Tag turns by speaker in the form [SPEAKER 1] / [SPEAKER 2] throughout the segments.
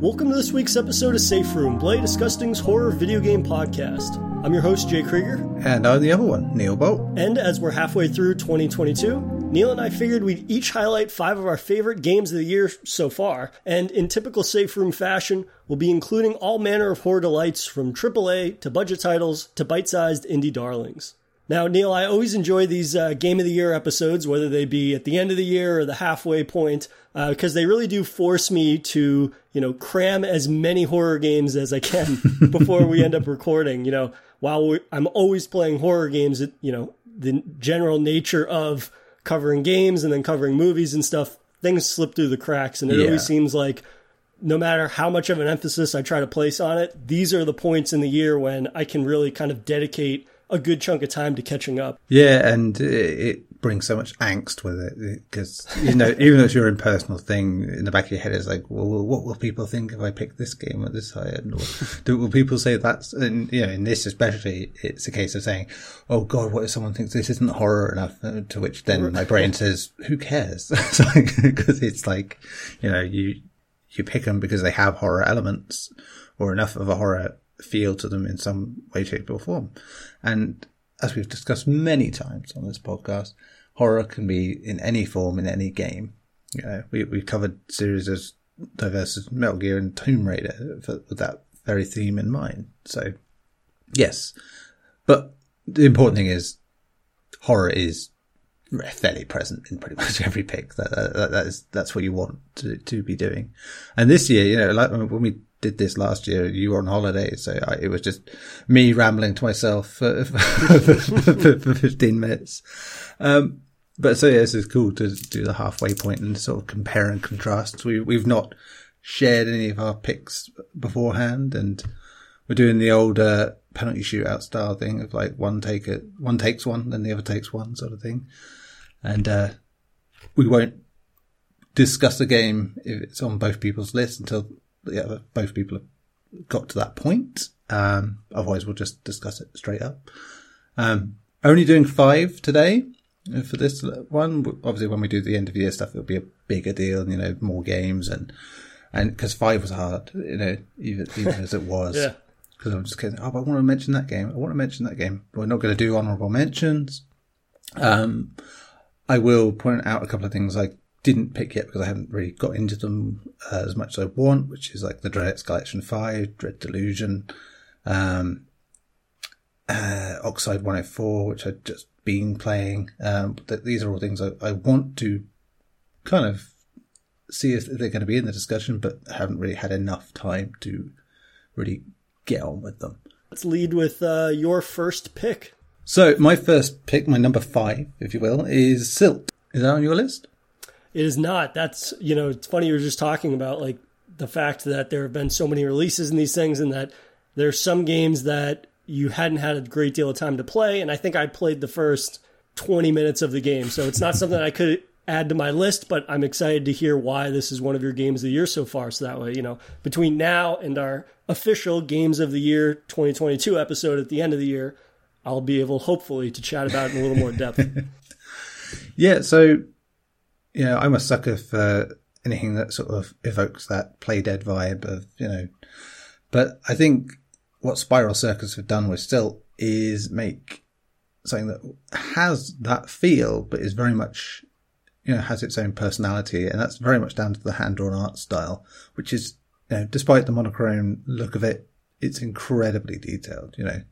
[SPEAKER 1] Welcome to this week's episode of Safe Room, Bloody Disgusting's horror video game podcast. I'm your host, Jay Krieger.
[SPEAKER 2] And I'm the other one, Neil Bolt.
[SPEAKER 1] And as we're halfway through 2022, Neil and I figured we'd each highlight five of our favorite games of the year so far. And in typical Safe Room fashion, we'll be including all manner of horror delights from AAA to budget titles to bite sized indie darlings. Now, Neil, I always enjoy these uh, Game of the Year episodes, whether they be at the end of the year or the halfway point, because uh, they really do force me to, you know, cram as many horror games as I can before we end up recording. You know, while I'm always playing horror games, you know, the general nature of covering games and then covering movies and stuff, things slip through the cracks, and it yeah. always seems like no matter how much of an emphasis I try to place on it, these are the points in the year when I can really kind of dedicate a good chunk of time to catching up.
[SPEAKER 2] Yeah, and it, brings so much angst with it because you know, even though it's your own personal thing, in the back of your head is like, well, what will people think if I pick this game at this high end? Or do will people say that's? And you know, in this especially, it's a case of saying, "Oh God, what if someone thinks this isn't horror enough?" Uh, to which then my brain says, "Who cares?" Because it's like, you know, you you pick them because they have horror elements or enough of a horror feel to them in some way, shape, or form. And as we've discussed many times on this podcast, horror can be in any form in any game. Know, we we covered series as diverse as Metal Gear and Tomb Raider for, with that very theme in mind. So, yes, but the important thing is horror is fairly present in pretty much every pick. That, that, that is that's what you want to to be doing. And this year, you know, like when we did this last year. You were on holiday, so I, it was just me rambling to myself for, for, for, for 15 minutes. Um, but so yeah, this is cool to do the halfway point and sort of compare and contrast. We, we've not shared any of our picks beforehand and we're doing the old, uh, penalty shootout style thing of like one take it, one takes one, then the other takes one sort of thing. And, uh, we won't discuss the game if it's on both people's lists until yeah, both people have got to that point. Um, otherwise we'll just discuss it straight up. Um, only doing five today for this one. Obviously, when we do the end of the year stuff, it'll be a bigger deal, and you know, more games and, and because five was hard, you know, even, even as it was.
[SPEAKER 1] yeah.
[SPEAKER 2] Because I'm just kidding. Oh, but I want to mention that game. I want to mention that game. We're not going to do honorable mentions. Um, I will point out a couple of things I didn't pick yet because I haven't really got into them uh, as much as I want, which is like the Dread X Collection 5, Dread Delusion, um, uh, Oxide 104, which I've just been playing. Um, th- these are all things I, I, want to kind of see if they're going to be in the discussion, but haven't really had enough time to really get on with them.
[SPEAKER 1] Let's lead with uh, your first pick.
[SPEAKER 2] So my first pick, my number five, if you will, is Silt. Is that on your list?
[SPEAKER 1] It is not. That's, you know, it's funny you were just talking about like the fact that there have been so many releases in these things and that there's some games that you hadn't had a great deal of time to play. And I think I played the first 20 minutes of the game. So it's not something I could add to my list, but I'm excited to hear why this is one of your games of the year so far. So that way, you know, between now and our official Games of the Year 2022 episode at the end of the year, I'll be able, hopefully, to chat about it in a little more depth.
[SPEAKER 2] yeah. So you know, I'm a sucker for anything that sort of evokes that Playdead vibe of, you know, but I think what Spiral Circus have done with Silt is make something that has that feel, but is very much, you know, has its own personality. And that's very much down to the hand drawn art style, which is, you know, despite the monochrome look of it, it's incredibly detailed, you know.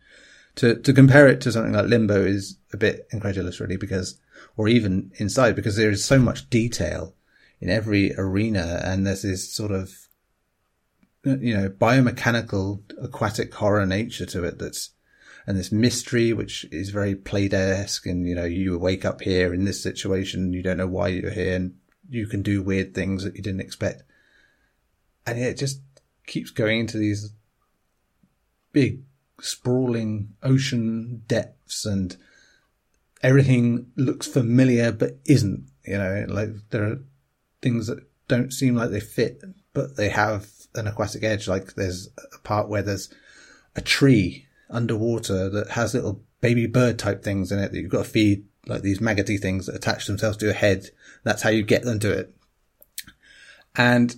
[SPEAKER 2] To, to compare it to something like Limbo is a bit incredulous really because or even inside because there is so much detail in every arena and there's this sort of, you know, biomechanical aquatic horror nature to it that's, and this mystery, which is very Playdead-esque and, you know, you wake up here in this situation, you don't know why you're here and you can do weird things that you didn't expect. And it just keeps going into these big sprawling ocean depths and everything looks familiar but isn't. You know, like there are things that don't seem like they fit, but they have an aquatic edge. Like there's a part where there's a tree underwater that has little baby bird type things in it that you've got to feed, like these maggoty things that attach themselves to your head. That's how you get them to it. And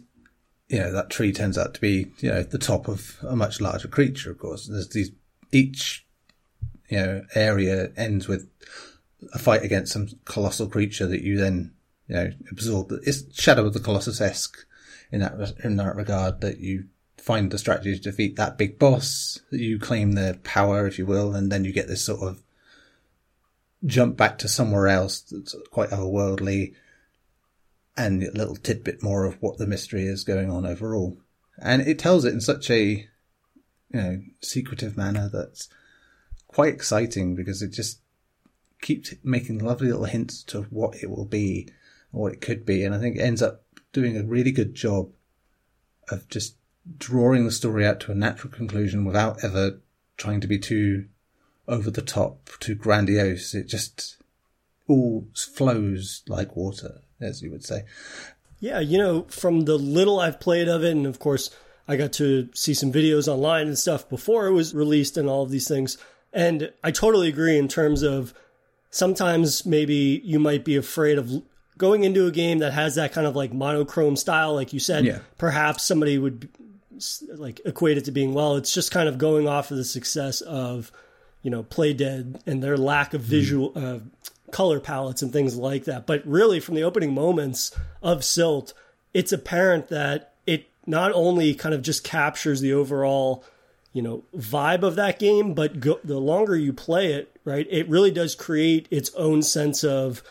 [SPEAKER 2] you know, that tree turns out to be, you know, the top of a much larger creature, of course. There's these, each, you know, area ends with a fight against some colossal creature that you then, you know, absorb. It's Shadow of the Colossus-esque in that, in that regard that you find the strategy to defeat that big boss, you claim the power, if you will, and then you get this sort of jump back to somewhere else that's quite otherworldly and a little tidbit more of what the mystery is going on overall. And it tells it in such a, you know, secretive manner that's quite exciting because it just keeps making lovely little hints to what it will be or what it could be. And I think it ends up doing a really good job of just drawing the story out to a natural conclusion without ever trying to be too over the top, too grandiose. It just all flows like water as you would say.
[SPEAKER 1] Yeah, you know, from the little I've played of it, and of course, I got to see some videos online and stuff before it was released and all of these things. And I totally agree in terms of sometimes maybe you might be afraid of going into a game that has that kind of like monochrome style, like you said.
[SPEAKER 2] Yeah.
[SPEAKER 1] Perhaps somebody would like equate it to being, well, it's just kind of going off of the success of, you know, Playdead and their lack of visual, mm. uh, color palettes and things like that. But really, from the opening moments of Silt, it's apparent that it not only kind of just captures the overall, you know, vibe of that game, but go, the longer you play it, right, it really does create its own sense of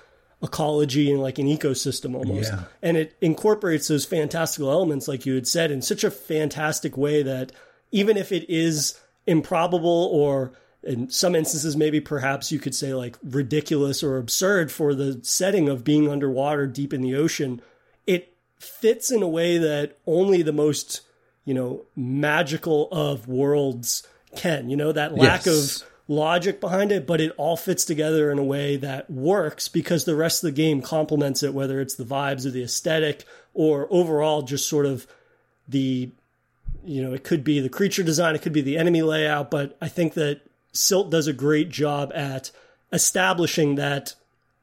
[SPEAKER 1] ecology and like an ecosystem almost.
[SPEAKER 2] Yeah.
[SPEAKER 1] And it incorporates those fantastical elements, like you had said, in such a fantastic way that even if it is improbable or in some instances, maybe perhaps you could say like ridiculous or absurd for the setting of being underwater deep in the ocean, it fits in a way that only the most, you know, magical of worlds can. You know, that lack yes. of logic behind it, but it all fits together in a way that works because the rest of the game complements it, whether it's the vibes or the aesthetic or overall just sort of the you know, it could be the creature design, it could be the enemy layout, but I think that Silt does a great job at establishing that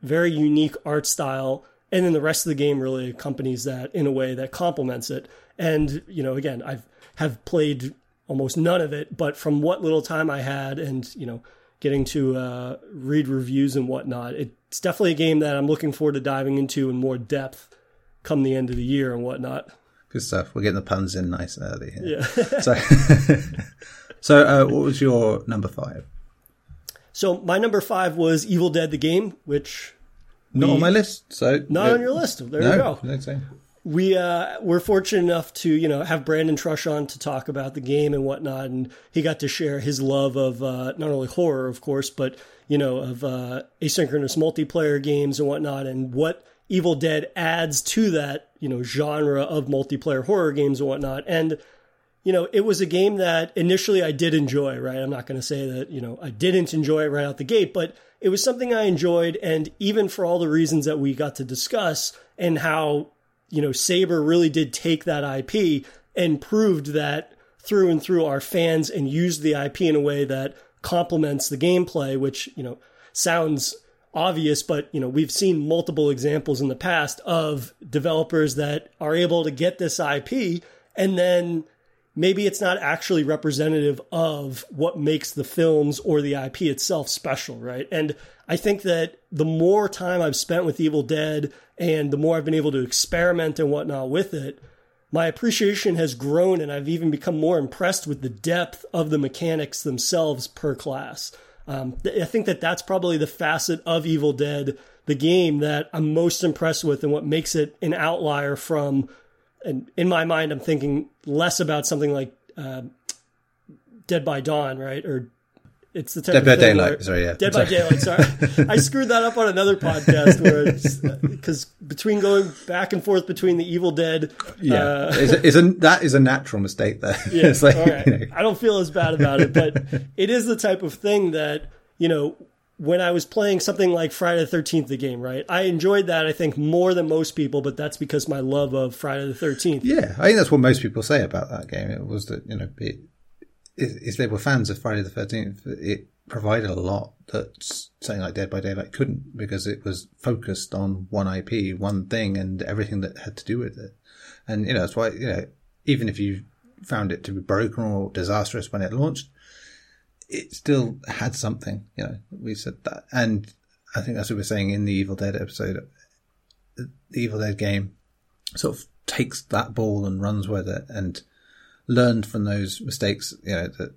[SPEAKER 1] very unique art style and then the rest of the game really accompanies that in a way that complements it. And you know again i've have played almost none of it but from what little time i had and you know getting to uh, read reviews and whatnot it's definitely a game that i'm looking forward to diving into in more depth come the end of the year and whatnot
[SPEAKER 2] good stuff we're getting the puns in nice and early
[SPEAKER 1] here. yeah
[SPEAKER 2] so So, uh, what was your number five?
[SPEAKER 1] So, my number five was Evil Dead the game, which
[SPEAKER 2] not we, on my list. So
[SPEAKER 1] not on your list. There no, we go. We uh, were fortunate enough to you know have Brandon Trush on to talk about the game and whatnot, and he got to share his love of uh, not only horror, of course, but you know of uh, asynchronous multiplayer games and whatnot, and what Evil Dead adds to that you know genre of multiplayer horror games and whatnot, and you know, it was a game that initially I did enjoy, right? I'm not going to say that, you know, I didn't enjoy it right out the gate, but it was something I enjoyed. And even for all the reasons that we got to discuss and how, you know, Saber really did take that IP and proved that through and through our fans and used the IP in a way that complements the gameplay, which, you know, sounds obvious, but you know, we've seen multiple examples in the past of developers that are able to get this IP and then maybe it's not actually representative of what makes the films or the IP itself special, right? And I think that the more time I've spent with Evil Dead and the more I've been able to experiment and whatnot with it, my appreciation has grown and I've even become more impressed with the depth of the mechanics themselves per class. Um, I think that that's probably the facet of Evil Dead, the game that I'm most impressed with and what makes it an outlier from and in my mind, I'm thinking less about something like uh, Dead by Dawn, right? Or it's the
[SPEAKER 2] Dead
[SPEAKER 1] by
[SPEAKER 2] Daylight. Sorry, yeah.
[SPEAKER 1] Dead sorry. by Daylight. Sorry, I screwed that up on another podcast where because between going back and forth between the Evil Dead,
[SPEAKER 2] yeah, uh, is, a, is a, that is a natural mistake there.
[SPEAKER 1] Yeah, like, you know. I don't feel as bad about it, but it is the type of thing that you know when I was playing something like Friday the 13th, the game, right? I enjoyed that, I think, more than most people, but that's because my love of Friday the 13th.
[SPEAKER 2] Yeah, I think that's what most people say about that game. It was that, you know, it, if they were fans of Friday the 13th, it provided a lot that something like Dead by Daylight couldn't because it was focused on one IP, one thing, and everything that had to do with it. And, you know, that's why, you know, even if you found it to be broken or disastrous when it launched, it still had something. You know, we said that, and I think that's what we're saying in the Evil Dead episode. The Evil Dead game sort of takes that ball and runs with it, and learned from those mistakes. You know that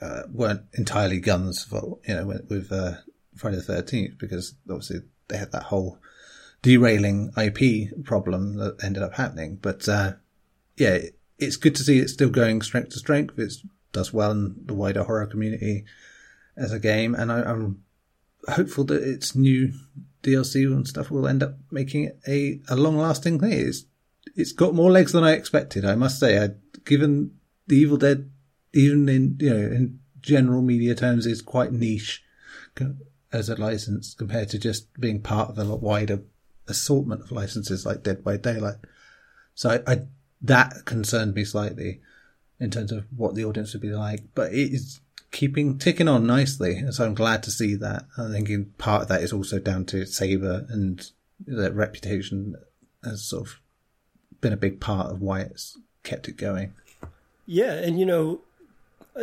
[SPEAKER 2] uh, weren't entirely Gun's fault. You know, with, uh, Friday the Thirteenth, because obviously they had that whole derailing IP problem that ended up happening. But uh, yeah, it's good to see it's still going strength to strength. It does well in the wider horror community as a game, and I, am hopeful that its new DLC and stuff will end up making it a, a long lasting thing. It's it's got more legs than I expected. I must say, I, given the Evil Dead, even in you know in general media terms, is quite niche as a license compared to just being part of a lot wider assortment of licenses like Dead by Daylight. So I, I that concerned me slightly in terms of what the audience would be like, but it is keeping ticking on nicely. And so I'm glad to see that. I'm thinking part of that is also down to Saber and their reputation has sort of been a big part of why it's kept it going.
[SPEAKER 1] Yeah, and you know,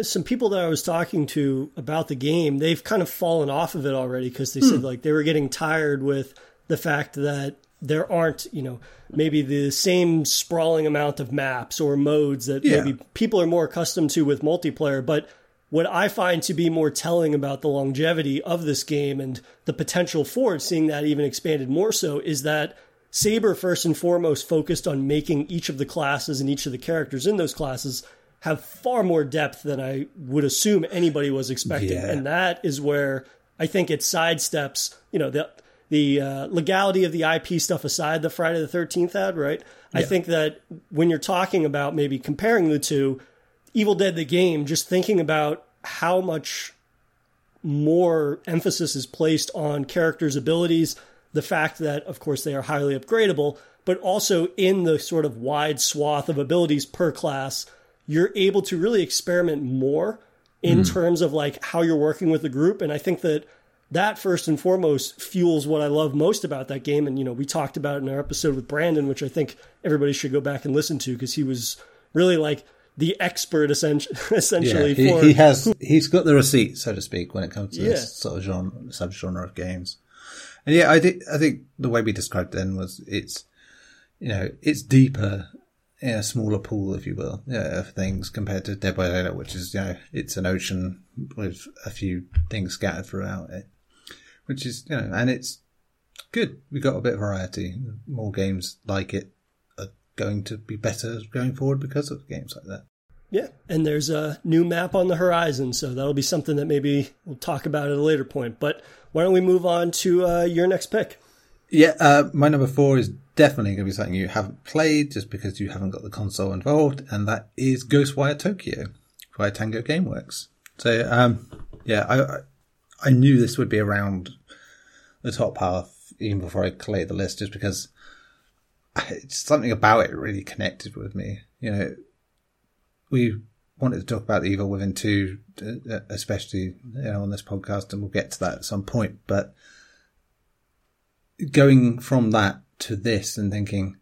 [SPEAKER 1] some people that I was talking to about the game, they've kind of fallen off of it already because they said hmm. like they were getting tired with the fact that there aren't, you know, maybe the same sprawling amount of maps or modes that yeah. maybe people are more accustomed to with multiplayer. But what I find to be more telling about the longevity of this game and the potential for it, seeing that even expanded more so, is that Saber first and foremost focused on making each of the classes and each of the characters in those classes have far more depth than I would assume anybody was expecting. Yeah. And that is where I think it sidesteps, you know, the the uh, legality of the IP stuff aside, the Friday the 13th ad, right? Yeah. I think that when you're talking about maybe comparing the two, Evil Dead the game, just thinking about how much more emphasis is placed on characters' abilities, the fact that, of course, they are highly upgradable, but also in the sort of wide swath of abilities per class, you're able to really experiment more in mm. terms of like how you're working with the group. And I think that that first and foremost fuels what I love most about that game. And, you know, we talked about it in our episode with Brandon, which I think everybody should go back and listen to because he was really like the expert essentially
[SPEAKER 2] yeah, he,
[SPEAKER 1] for.
[SPEAKER 2] He has, he's got the receipt, so to speak, when it comes to yeah. this sort of genre, subgenre of games. And yeah, I think, I think the way we described then was it's, you know, it's deeper in a smaller pool, if you will, of things compared to Dead by Daylight, which is, you know, it's an ocean with a few things scattered throughout it which is you know, and it's good. We got a bit of variety. More games like it are going to be better going forward because of games like that.
[SPEAKER 1] Yeah, and there's a new map on the horizon, so that'll be something that maybe we'll talk about at a later point. But why don't we move on to uh, your next pick?
[SPEAKER 2] Yeah, uh, my number four is definitely going to be something you haven't played just because you haven't got the console involved, and that is Ghostwire Tokyo by Tango Gameworks. So, um, yeah, I I knew this would be around the top half even before I collated the list, just because it's something about it really connected with me. You know, we wanted to talk about the Evil Within 2, uh, especially you know on this podcast, and we'll get to that at some point. But going from that to this and thinking,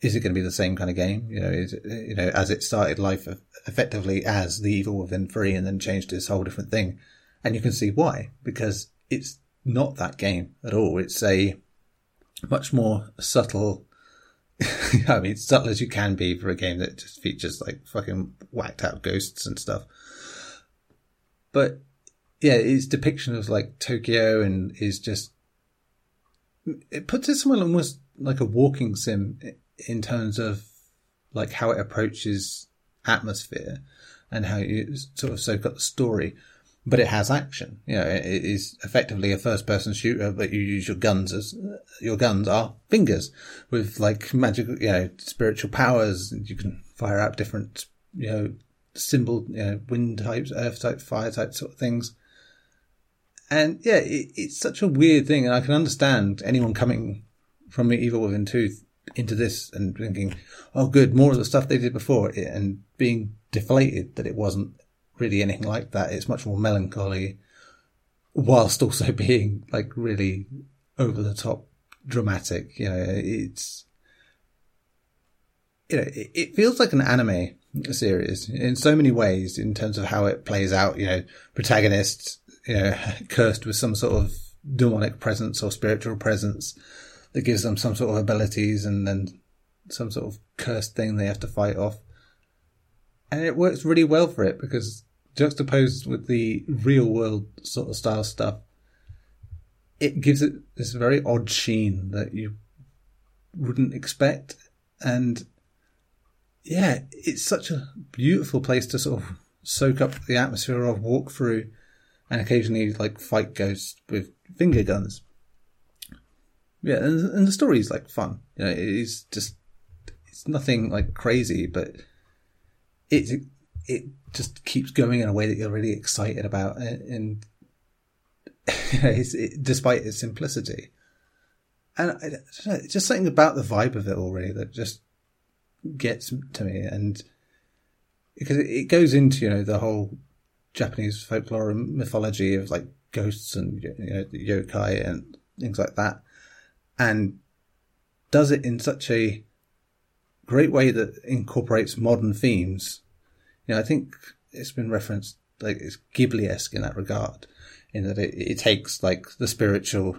[SPEAKER 2] is it going to be the same kind of game? You know, is it, you know, as it started life effectively as the Evil Within 3 and then changed to this whole different thing. And you can see why, because it's not that game at all. It's a much more subtle, I mean, subtle as you can be for a game that just features like fucking whacked out ghosts and stuff. But yeah, its depiction of like Tokyo and is just, it puts it somewhere almost like a walking sim in terms of like how it approaches atmosphere and how you sort of soak up the story but it has action. You know, it is effectively a first person shooter, but you use your guns as, your guns are fingers with like magical, you know, spiritual powers. You can fire out different, you know, symbol, you know, wind types, earth type, fire type sort of things. And yeah, it, it's such a weird thing. And I can understand anyone coming from Evil Within 2 into this and thinking, oh, good, more of the stuff they did before and being deflated that it wasn't really anything like that. It's much more melancholy, whilst also being like really over the top dramatic. You know, it's you know, it, feels like an anime series in so many ways in terms of how it plays out. You know, protagonists, you know, cursed with some sort of demonic presence or spiritual presence that gives them some sort of abilities and then some sort of cursed thing they have to fight off. And it works really well for it because juxtaposed with the real world sort of style stuff, it gives it this very odd sheen that you wouldn't expect. And yeah, it's such a beautiful place to sort of soak up the atmosphere of, walk through, and occasionally like fight ghosts with finger guns. Yeah, and, the story is like fun. You know, it's just it's nothing like crazy, but it it just keeps going in a way that you're really excited about, and, it, despite its simplicity. And I, know, just something about the vibe of it already that just gets to me, and because it goes into you know the whole Japanese folklore and mythology of like ghosts and you know yokai and things like that, and does it in such a great way that incorporates modern themes. You know, I think it's been referenced like it's Ghibli-esque in that regard, in that it, it takes like the spiritual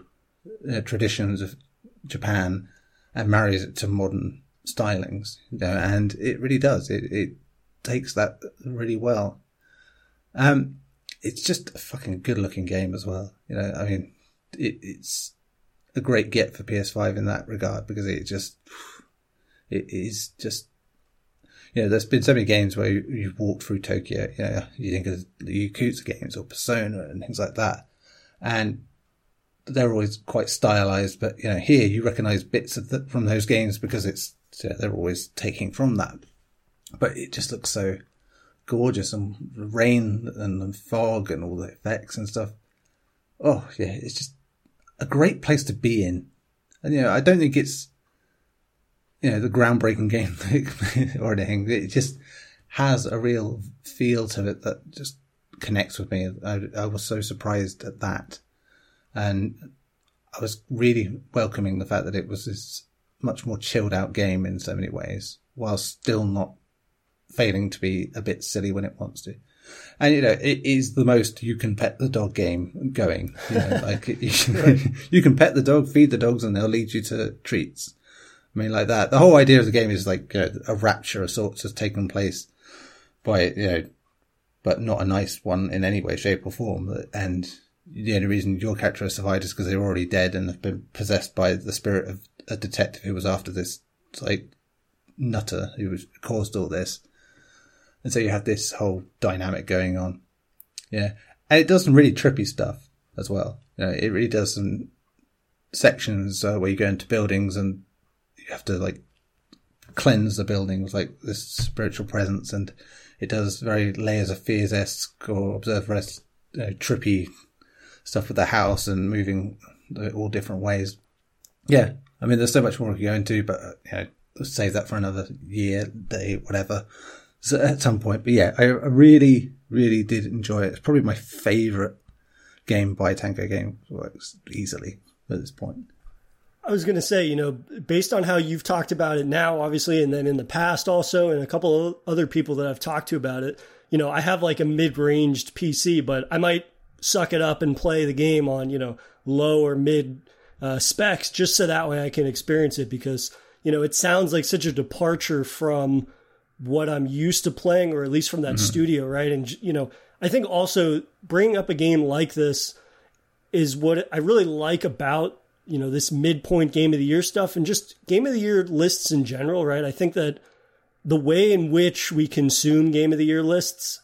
[SPEAKER 2] uh, traditions of Japan and marries it to modern stylings, you know, and it really does. It, it takes that really well. Um, it's just a fucking good looking game as well. You know, I mean, it, it's a great get for PS5 in that regard because it just, it is just, you know, there's been so many games where you, have walked through Tokyo, you know, you think of the Yakuza games or Persona and things like that. And they're always quite stylized, but you know, here you recognize bits of the, from those games because it's, they're always taking from that. But it just looks so gorgeous and rain and fog and all the effects and stuff. Oh yeah, it's just a great place to be in. And you know, I don't think it's you know the groundbreaking game or anything. It just has a real feel to it that just connects with me. I, I was so surprised at that, and I was really welcoming the fact that it was this much more chilled out game in so many ways, while still not failing to be a bit silly when it wants to. And you know, it is the most you can pet the dog game going. You know, like you can, you can pet the dog, feed the dogs, and they'll lead you to treats. I mean, like that. The whole idea of the game is like a rapture of sorts has taken place by you know, but not a nice one in any way, shape, or form. And the only reason your character has survived is because they're already dead and have been possessed by the spirit of a detective who was after this like nutter who was caused all this. And so you have this whole dynamic going on. Yeah. And it does some really trippy stuff as well. You know, it really does some sections uh, where you go into buildings and you have to like cleanse the buildings like this spiritual presence and it does very layers of fears esque or observer esque trippy stuff with the house and moving all different ways. Yeah. I mean, there's so much more we can go into, but uh, you know, save that for another year, day, whatever so at some point. But yeah, I, really, really did enjoy it. It's probably my favorite game by Tango Game Works easily at this point.
[SPEAKER 1] I was going to say, you know, based on how you've talked about it now, obviously, and then in the past also, and a couple of other people that I've talked to about it, you know, I have like a mid ranged PC, but I might suck it up and play the game on, you know, low or mid uh, specs just so that way I can experience it because, you know, it sounds like such a departure from what I'm used to playing, or at least from that mm-hmm. studio, right? And you know, I think also bringing up a game like this is what I really like about you know this midpoint game of the year stuff and just game of the year lists in general, right? I think that the way in which we consume game of the year lists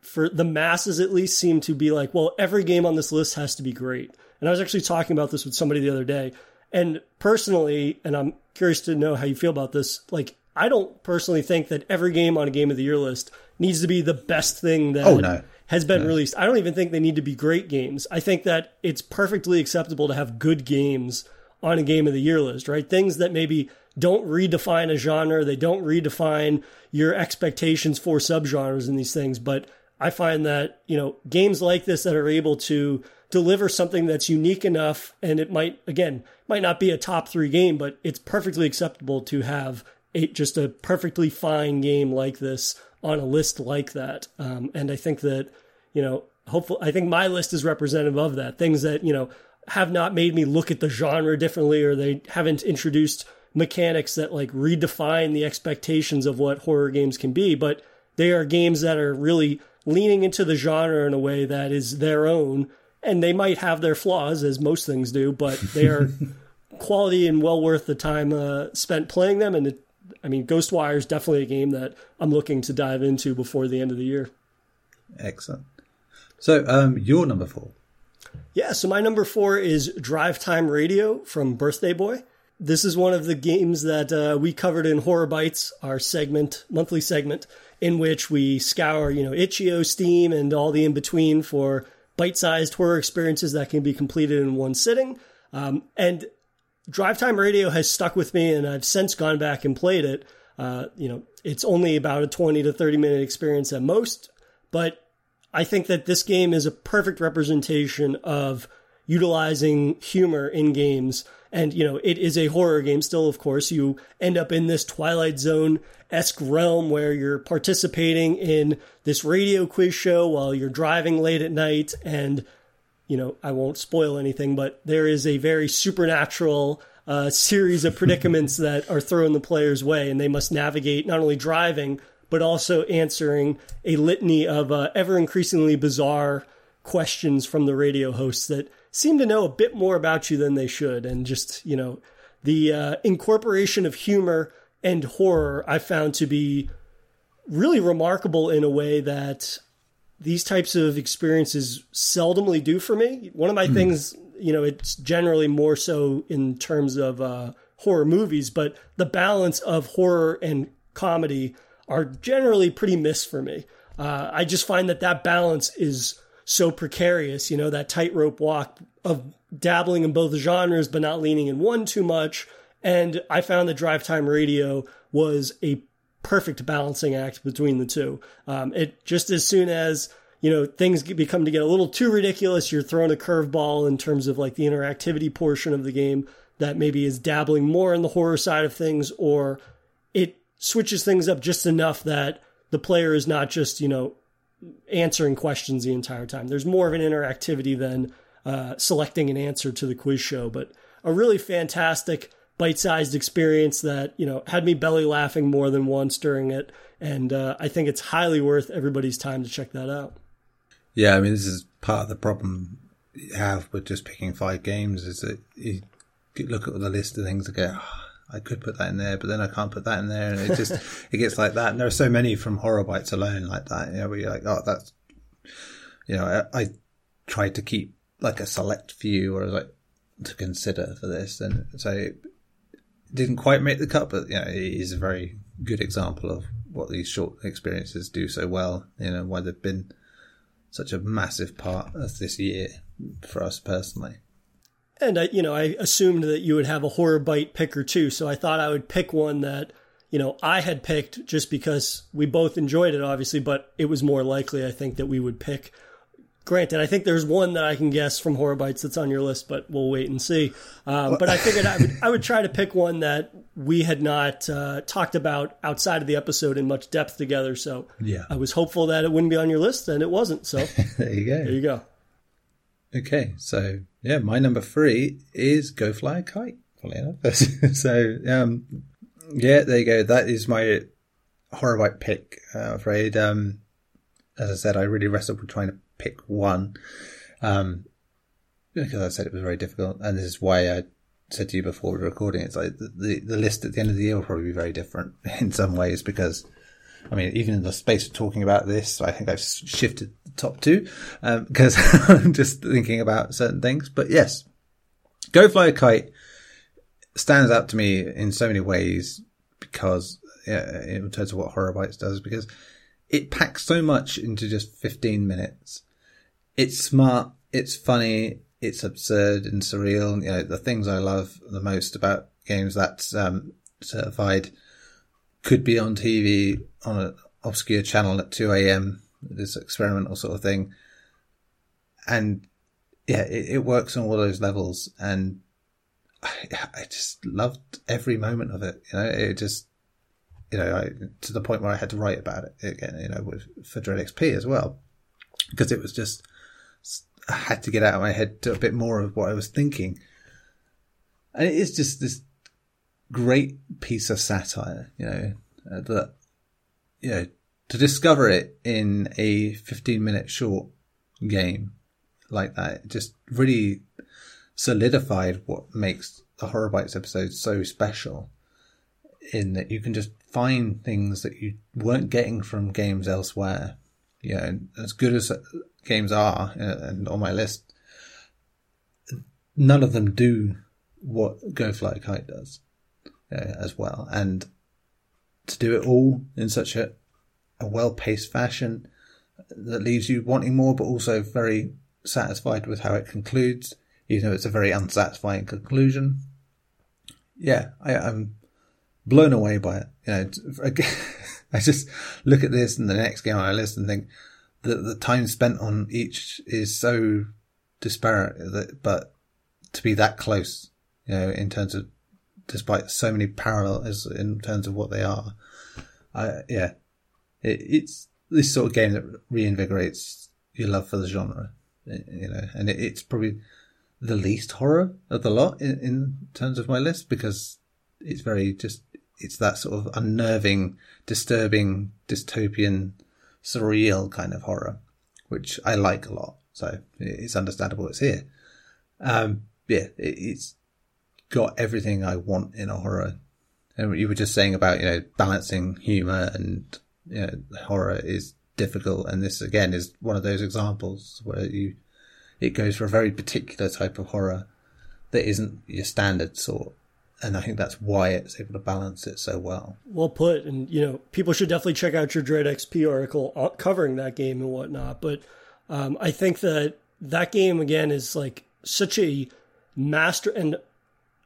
[SPEAKER 1] for the masses at least seem to be like, well, every game on this list has to be great. And I was actually talking about this with somebody the other day. And personally, and I'm curious to know how you feel about this, like I don't personally think that every game on a game of the year list needs to be the best thing that
[SPEAKER 2] oh, no.
[SPEAKER 1] Has been no. released. I don't even think they need to be great games. I think that it's perfectly acceptable to have good games on a game of the year list, right? Things that maybe don't redefine a genre, they don't redefine your expectations for subgenres in these things, but I find that, you know, games like this that are able to deliver something that's unique enough and it might again, might not be a top 3 game, but it's perfectly acceptable to have a, just a perfectly fine game like this on a list like that. Um, and I think that, you know, hopefully, I think my list is representative of that. Things that, you know, have not made me look at the genre differently or they haven't introduced mechanics that like redefine the expectations of what horror games can be, but they are games that are really leaning into the genre in a way that is their own. And they might have their flaws, as most things do, but they are quality and well worth the time uh, spent playing them. And it, I mean, Ghostwire is definitely a game that I'm looking to dive into before the end of the year.
[SPEAKER 2] Excellent. So, um, your number four.
[SPEAKER 1] Yeah, so my number four is Drive Time Radio from Birthday Boy. This is one of the games that uh, we covered in Horror Bites, our segment, monthly segment, in which we scour, you know, itch.io, Steam, and all the in between for bite-sized horror experiences that can be completed in one sitting. Um, and Drive Time Radio has stuck with me, and I've since gone back and played it. Uh, you know, it's only about a 20 to 30 minute experience at most, but I think that this game is a perfect representation of utilizing humor in games. And, you know, it is a horror game still, of course. You end up in this Twilight Zone esque realm where you're participating in this radio quiz show while you're driving late at night and you know, I won't spoil anything, but there is a very supernatural uh, series of predicaments that are thrown the player's way, and they must navigate not only driving but also answering a litany of uh, ever increasingly bizarre questions from the radio hosts that seem to know a bit more about you than they should, and just you know, the uh, incorporation of humor and horror I found to be really remarkable in a way that these types of experiences seldomly do for me. One of my mm. things, you know, it's generally more so in terms of uh, horror movies, but the balance of horror and comedy are generally pretty missed for me. Uh, I just find that that balance is so precarious, you know, that tightrope walk of dabbling in both genres, but not leaning in one too much. And I found that Drive Time Radio was a perfect balancing act between the two. Um, it just as soon as you know things become to get a little too ridiculous, you're throwing a curveball in terms of like the interactivity portion of the game that maybe is dabbling more in the horror side of things, or it switches things up just enough that the player is not just you know answering questions the entire time. There's more of an interactivity than uh, selecting an answer to the quiz show, but a really fantastic bite-sized experience that you know had me belly laughing more than once during it, and uh, I think it's highly worth everybody's time to check that out.
[SPEAKER 2] Yeah, I mean, this is part of the problem you have with just picking five games is that you look at the list of things and go, oh, I could put that in there, but then I can't put that in there, and it just it gets like that. And there are so many from Horror Bites alone like that, you know, where you're like, oh, that's, you know, I, I tried to keep like a select few or like to consider for this, and so didn't quite make the cut, but yeah, it is a very good example of what these short experiences do so well. You know why they've been such a massive part of this year for us personally.
[SPEAKER 1] And I, you know, I assumed that you would have a horror bite pick or two, so I thought I would pick one that you know I had picked just because we both enjoyed it, obviously, but it was more likely I think that we would pick granted, I think there's one that I can guess from Horror Bites that's on your list, but we'll wait and see. Um, but I figured I would I would try to pick one that we had not uh, talked about outside of the episode in much depth together. So
[SPEAKER 2] yeah,
[SPEAKER 1] I was hopeful that it wouldn't be on your list, and it wasn't. So
[SPEAKER 2] there you go.
[SPEAKER 1] There you go.
[SPEAKER 2] Okay, so yeah, my number three is Go Fly a Kite. so um, yeah, there you go. That is my horror bite pick. Uh, I'm afraid. Um, as I said, I really wrestled with trying to pick one. Um, because I said it was very difficult, and this is why I said to you before we were recording. It's like the, the, the list at the end of the year will probably be very different in some ways because, I mean, even in the space of talking about this, I think I've shifted the top two um, because I'm just thinking about certain things. But yes, Go Fly a Kite stands out to me in so many ways because yeah, in terms of what Horror Bites does because it packs so much into just 15 minutes it's smart, it's funny, it's absurd and surreal. You know, the things I love the most about games that's um, certified could be on TV on an obscure channel at 2 a.m. This experimental sort of thing. And yeah, it, it works on all those levels. And I, I, just loved every moment of it. You know, it just, you know, I, to the point where I had to write about it again, you know, with, for Dread XP as well, because it was just, had to get out of my head to a bit more of what I was thinking. And it is just this great piece of satire, you know, uh, that, you know, to discover it in a 15 minute short game like that, just really solidified what makes the Horror Bites episode so special in that you can just find things that you weren't getting from games elsewhere. Yeah, and as good as games are, uh, and on my list, none of them do what Go Fly Kite does uh, as well. And to do it all in such a, a well paced fashion that leaves you wanting more, but also very satisfied with how it concludes, even though it's a very unsatisfying conclusion. Yeah, I, I'm blown away by it. You know, I just look at this and the next game on my list and think that the time spent on each is so disparate that, but to be that close, you know, in terms of, despite so many parallels in terms of what they are, I, yeah, it, it's this sort of game that reinvigorates your love for the genre, you know, and it, it's probably the least horror of the lot in, in terms of my list because it's very just it's that sort of unnerving, disturbing, dystopian, surreal kind of horror, which I like a lot. So it's understandable it's here. Um, yeah, it, it's got everything I want in a horror. And you were just saying about, you know, balancing humor and, you know, horror is difficult. And this again is one of those examples where you, it goes for a very particular type of horror that isn't your standard sort and I think that's why it's able to balance it so well.
[SPEAKER 1] Well put, and you know, people should definitely check out your Dread XP article uh, covering that game and whatnot. But um, I think that that game again is like such a master, and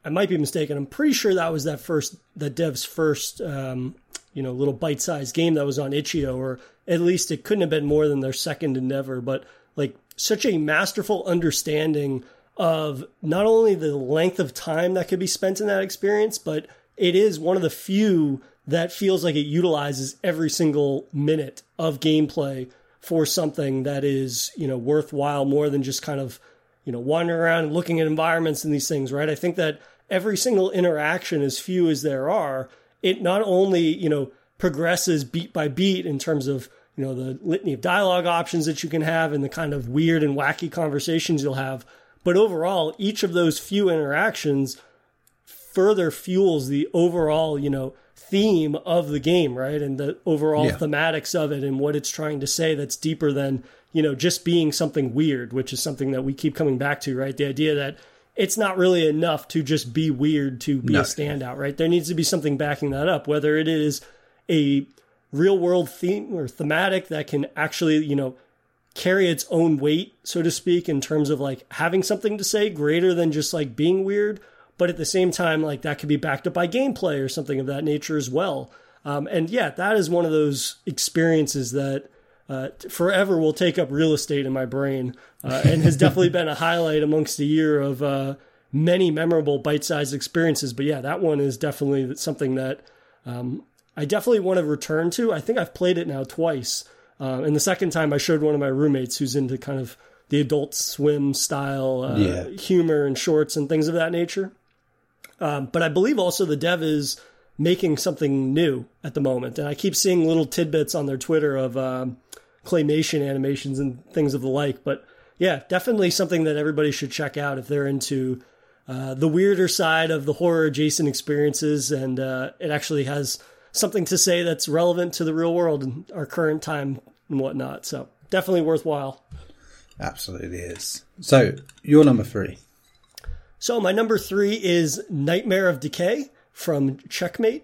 [SPEAKER 1] I might be mistaken. I'm pretty sure that was that first, that dev's first, um, you know, little bite-sized game that was on itch.io, or at least it couldn't have been more than their second endeavor. But like such a masterful understanding of not only the length of time that could be spent in that experience, but it is one of the few that feels like it utilizes every single minute of gameplay for something that is, you know, worthwhile more than just kind of, you know, wandering around and looking at environments and these things, right? I think that every single interaction, as few as there are, it not only, you know, progresses beat by beat in terms of, you know, the litany of dialogue options that you can have and the kind of weird and wacky conversations you'll have, but overall, each of those few interactions further fuels the overall, you know, theme of the game, right? And the overall yeah. thematics of it and what it's trying to say that's deeper than, you know, just being something weird, which is something that we keep coming back to, right? The idea that it's not really enough to just be weird to be no. a standout, right? There needs to be something backing that up, whether it is a real world theme or thematic that can actually, you know, carry its own weight, so to speak, in terms of like having something to say greater than just like being weird. But at the same time, like that could be backed up by gameplay or something of that nature as well. Um, and yeah, that is one of those experiences that uh, forever will take up real estate in my brain uh, and has definitely been a highlight amongst a year of uh, many memorable bite sized experiences. But yeah, that one is definitely something that um, I definitely want to return to. I think I've played it now twice. Uh, and the second time, I showed one of my roommates who's into kind of the adult swim style uh, yeah. humor and shorts and things of that nature. Um, but I believe also the dev is making something new at the moment. And I keep seeing little tidbits on their Twitter of um, claymation animations and things of the like. But yeah, definitely something that everybody should check out if they're into uh, the weirder side of the horror adjacent experiences. And uh, it actually has something to say that's relevant to the real world and our current time and whatnot. So definitely worthwhile.
[SPEAKER 2] Absolutely is. So your number three.
[SPEAKER 1] So my number three is Nightmare of Decay from Checkmaid.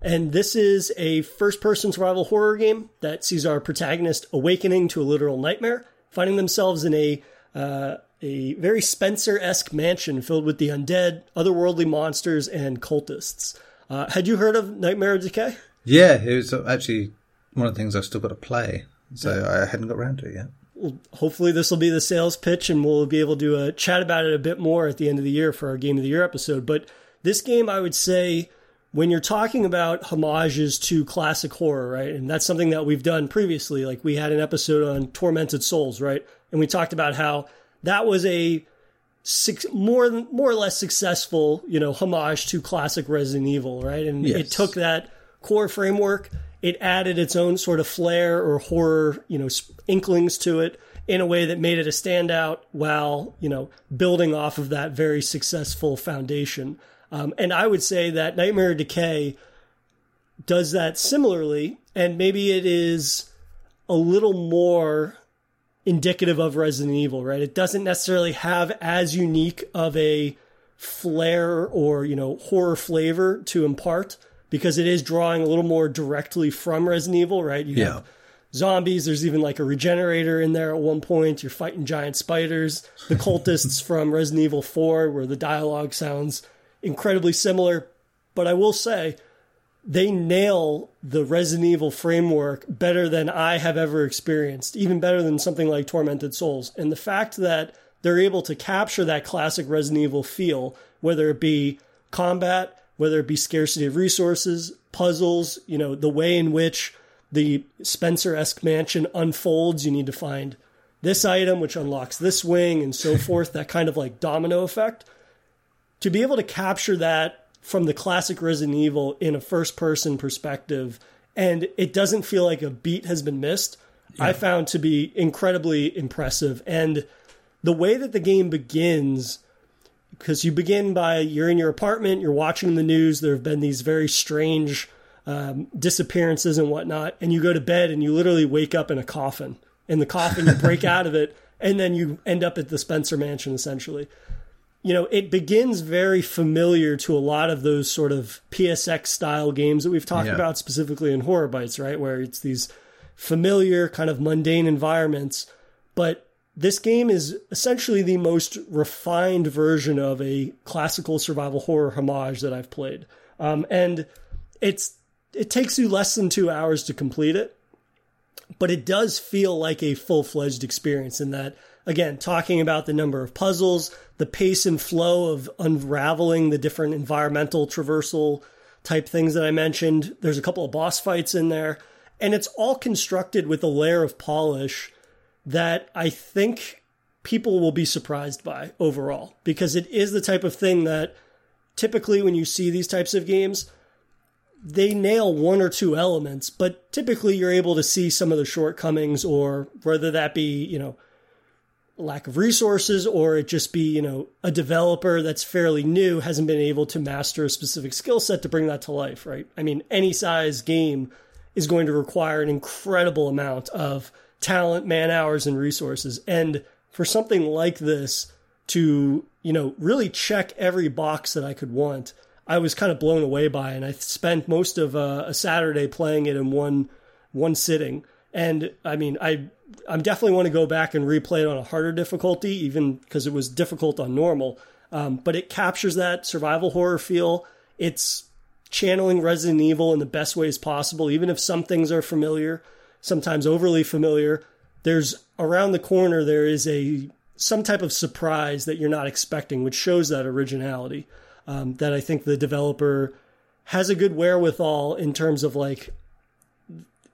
[SPEAKER 1] And this is a first person survival horror game that sees our protagonist awakening to a literal nightmare, finding themselves in a uh, a very Spencer esque mansion filled with the undead, otherworldly monsters, and cultists. Uh, had you heard of Nightmare of Decay?
[SPEAKER 2] Yeah, it was actually one of the things I've still got to play. So I hadn't got around to it yet.
[SPEAKER 1] Well, hopefully this will be the sales pitch, and we'll be able to uh, chat about it a bit more at the end of the year for our Game of the Year episode. But this game, I would say, when you're talking about homages to classic horror, right? And that's something that we've done previously. Like we had an episode on Tormented Souls, right? And we talked about how that was a six, more more or less successful, you know, homage to classic Resident Evil, right? And
[SPEAKER 2] Yes.
[SPEAKER 1] it took that core framework, it added its own sort of flair or horror, you know, inklings to it in a way that made it a standout while, you know, building off of that very successful foundation. Um, and I would say that Nightmare Decay does that similarly, and maybe it is a little more indicative of Resident Evil, right? It doesn't necessarily have as unique of a flair or, you know, horror flavor to impart because it is drawing a little more directly from Resident Evil, right? You
[SPEAKER 2] Yeah.
[SPEAKER 1] have zombies, there's even like a regenerator in there at one point. You're fighting giant spiders. The cultists from Resident Evil 4 where the dialogue sounds incredibly similar, but I will say they nail the Resident Evil framework better than I have ever experienced, even better than something like Tormented Souls. And the fact that they're able to capture that classic Resident Evil feel, whether it be combat, whether it be scarcity of resources, puzzles, you know, the way in which the Spencer esque mansion unfolds, you need to find this item, which unlocks this wing, and so forth, that kind of like domino effect to be able to capture that from the classic Resident Evil in a first person perspective and it doesn't feel like a beat has been missed, I found to be incredibly impressive. And the way that the game begins, because you begin by you're in your apartment, you're watching the news, there have been these very strange um, disappearances and whatnot, and you go to bed and you literally wake up in a coffin. In the coffin, you break out of it, and then you end up at the Spencer Mansion essentially you know, it begins very familiar to a lot of those sort of PSX style games that we've talked
[SPEAKER 2] Yeah.
[SPEAKER 1] about specifically in Horror Bites, right? Where it's these familiar, kind of mundane environments. But this game is essentially the most refined version of a classical survival horror homage that I've played. Um, and it's it takes you less than two hours to complete it but it does feel like a full-fledged experience in that again talking about the number of puzzles the pace and flow of unraveling the different environmental traversal type things that i mentioned there's a couple of boss fights in there and it's all constructed with a layer of polish that i think people will be surprised by overall because it is the type of thing that typically when you see these types of games they nail one or two elements, but typically you're able to see some of the shortcomings, or whether that be, you know, lack of resources, or it just be, you know, a developer that's fairly new hasn't been able to master a specific skill set to bring that to life, right? I mean, any size game is going to require an incredible amount of talent, man hours, and resources. And for something like this to, you know, really check every box that I could want, I was kind of blown away by, and I spent most of uh, a Saturday playing it in one one sitting. And I mean, I I'm definitely want to go back and replay it on a harder difficulty, even because it was difficult on normal. Um, but it captures that survival horror feel. It's channeling Resident Evil in the best ways possible, even if some things are familiar, sometimes overly familiar. There's around the corner there is a some type of surprise that you're not expecting, which shows that originality um, that I think the developer has a good wherewithal in terms of like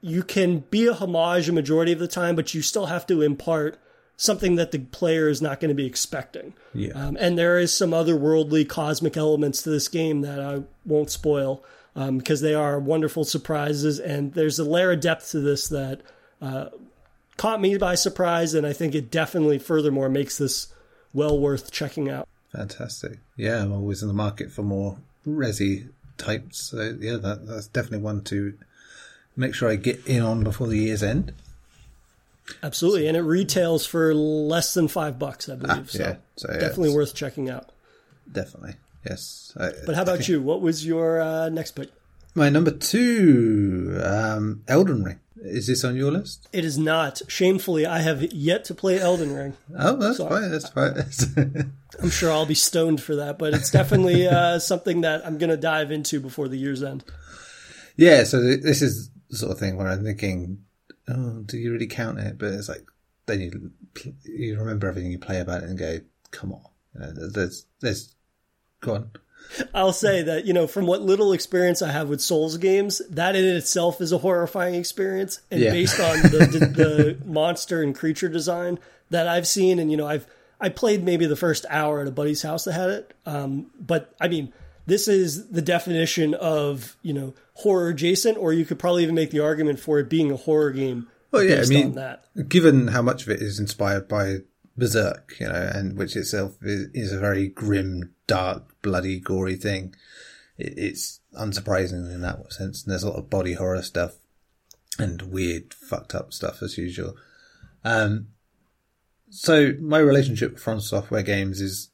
[SPEAKER 1] you can be a homage a majority of the time, but you still have to impart something that the player is not going to be expecting.
[SPEAKER 2] Yeah.
[SPEAKER 1] Um, and there is some otherworldly cosmic elements to this game that I won't spoil um, because they are wonderful surprises. And there's a layer of depth to this that uh, caught me by surprise. And I think it definitely, furthermore, makes this well worth checking out.
[SPEAKER 2] Fantastic. Yeah, I'm always in the market for more resi types. So yeah, that, that's definitely one to make sure I get in on before the year's end.
[SPEAKER 1] Absolutely. And it retails for less than five bucks, I believe. so
[SPEAKER 2] yeah. So yeah,
[SPEAKER 1] definitely worth checking out.
[SPEAKER 2] Definitely. Yes. I,
[SPEAKER 1] But how about you? What was your uh, next pick?
[SPEAKER 2] my number two, um, Elden Ring. Is this on your list?
[SPEAKER 1] It is not. Shamefully, I have yet to play Elden Ring.
[SPEAKER 2] Oh, that's
[SPEAKER 1] So-
[SPEAKER 2] fine. That's fine.
[SPEAKER 1] I'm sure I'll be stoned for that, but it's definitely uh, something that I'm going to dive into before the year's end.
[SPEAKER 2] yeah. So this is the sort of thing where I'm thinking, oh, do you really count it? But it's like then you you remember everything you play about it and go, come on, you know, there's there's go on.
[SPEAKER 1] I'll say that, you know, from what little experience I have with Souls games, that in itself is a horrifying experience. And
[SPEAKER 2] Yeah.
[SPEAKER 1] based on the, the, monster and creature design that I've seen, and, you know, I've, I played maybe the first hour at a buddy's house that had it. Um, but I mean, this is the definition of, you know, horror adjacent, or you could probably even make the argument for it being a horror game
[SPEAKER 2] Well, yeah, I mean,
[SPEAKER 1] on that.
[SPEAKER 2] given how much of it is inspired by Berserk, you know, and which itself is, is a very grim, dark, bloody, gory thing, it, it's unsurprising in that sense. And there's a lot of body horror stuff and weird, fucked up stuff as usual. Um, so my relationship with From Software games is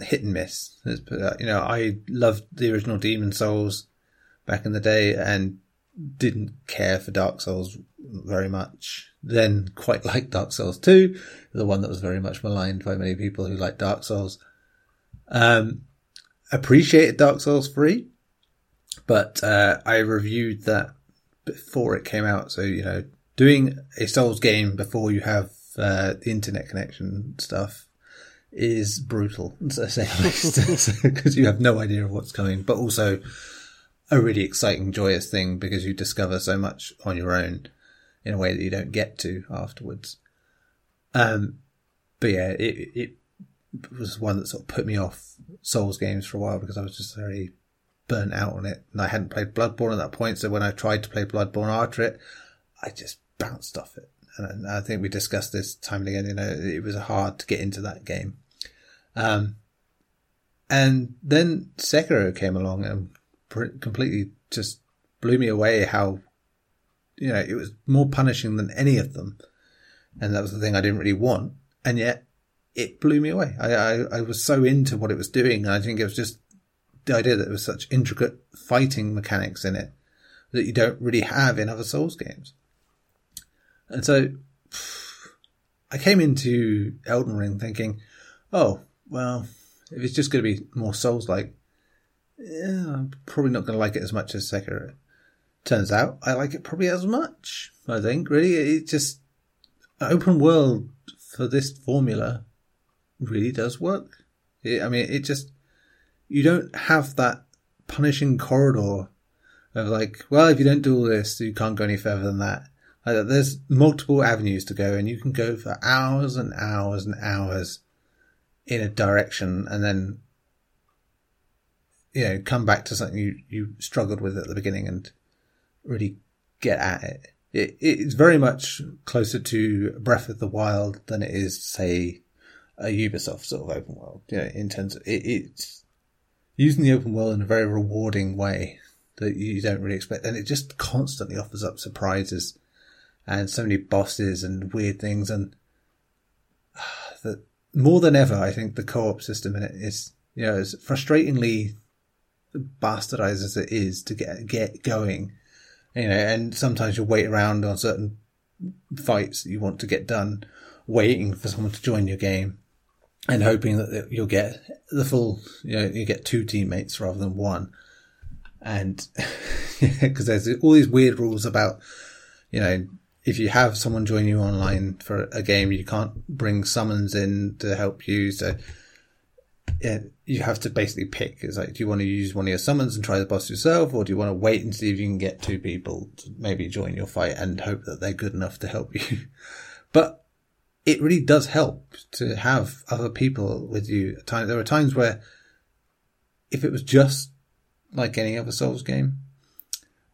[SPEAKER 2] hit and miss. That- You know, I loved the original Demon's Souls back in the day and didn't care for Dark Souls very much. Then quite liked Dark Souls 2, the one that was very much maligned by many people who like Dark Souls. Um, appreciated Dark Souls 3, but uh, I reviewed that before it came out. So, you know, doing a Souls game before you have uh, the internet connection stuff is brutal, to say the least, because you have no idea of what's coming, but also a really exciting, joyous thing because you discover so much on your own in a way that you don't get to afterwards. Um, but yeah, it, it was one that sort of put me off Souls games for a while because I was just very burnt out on it and I hadn't played Bloodborne at that point. So when I tried to play Bloodborne after it, I just bounced off it. And I think we discussed this time and again, you know, it was hard to get into that game. Um, and then Sekiro came along and pr- completely just blew me away how, you know, it was more punishing than any of them. And that was the thing I didn't really want. And yet it blew me away. I, I, I was so into what it was doing. I think it was just the idea that there was such intricate fighting mechanics in it that you don't really have in other Souls games. And so I came into Elden Ring thinking, oh, well, if it's just going to be more Souls like, yeah, I'm probably not going to like it as much as Sekiro. Turns out I like it probably as much. I think really it just open world for this formula really does work. It, I mean, it just you don't have that punishing corridor of like, well, if you don't do all this, you can't go any further than that. Like, there's multiple avenues to go, and you can go for hours and hours and hours in a direction, and then you know come back to something you you struggled with at the beginning and really get at it. It it's very much closer to Breath of the Wild than it is, say, a Ubisoft sort of open world. You know, in terms of it, it's using the open world in a very rewarding way that you don't really expect, and it just constantly offers up surprises and so many bosses and weird things, and that more than ever, I think the co-op system in it is, you know, as frustratingly bastardized as it is to get get going, you know, and sometimes you wait around on certain fights that you want to get done, waiting for someone to join your game, and hoping that you'll get the full, you know, you get two teammates rather than one, and because there's all these weird rules about, you know, if you have someone join you online for a game, you can't bring summons in to help you. So yeah, you have to basically pick. It's like, do you want to use one of your summons and try the boss yourself, or do you want to wait and see if you can get two people to maybe join your fight and hope that they're good enough to help you? but it really does help to have other people with you. At times, there are times where if it was just like any other Souls game,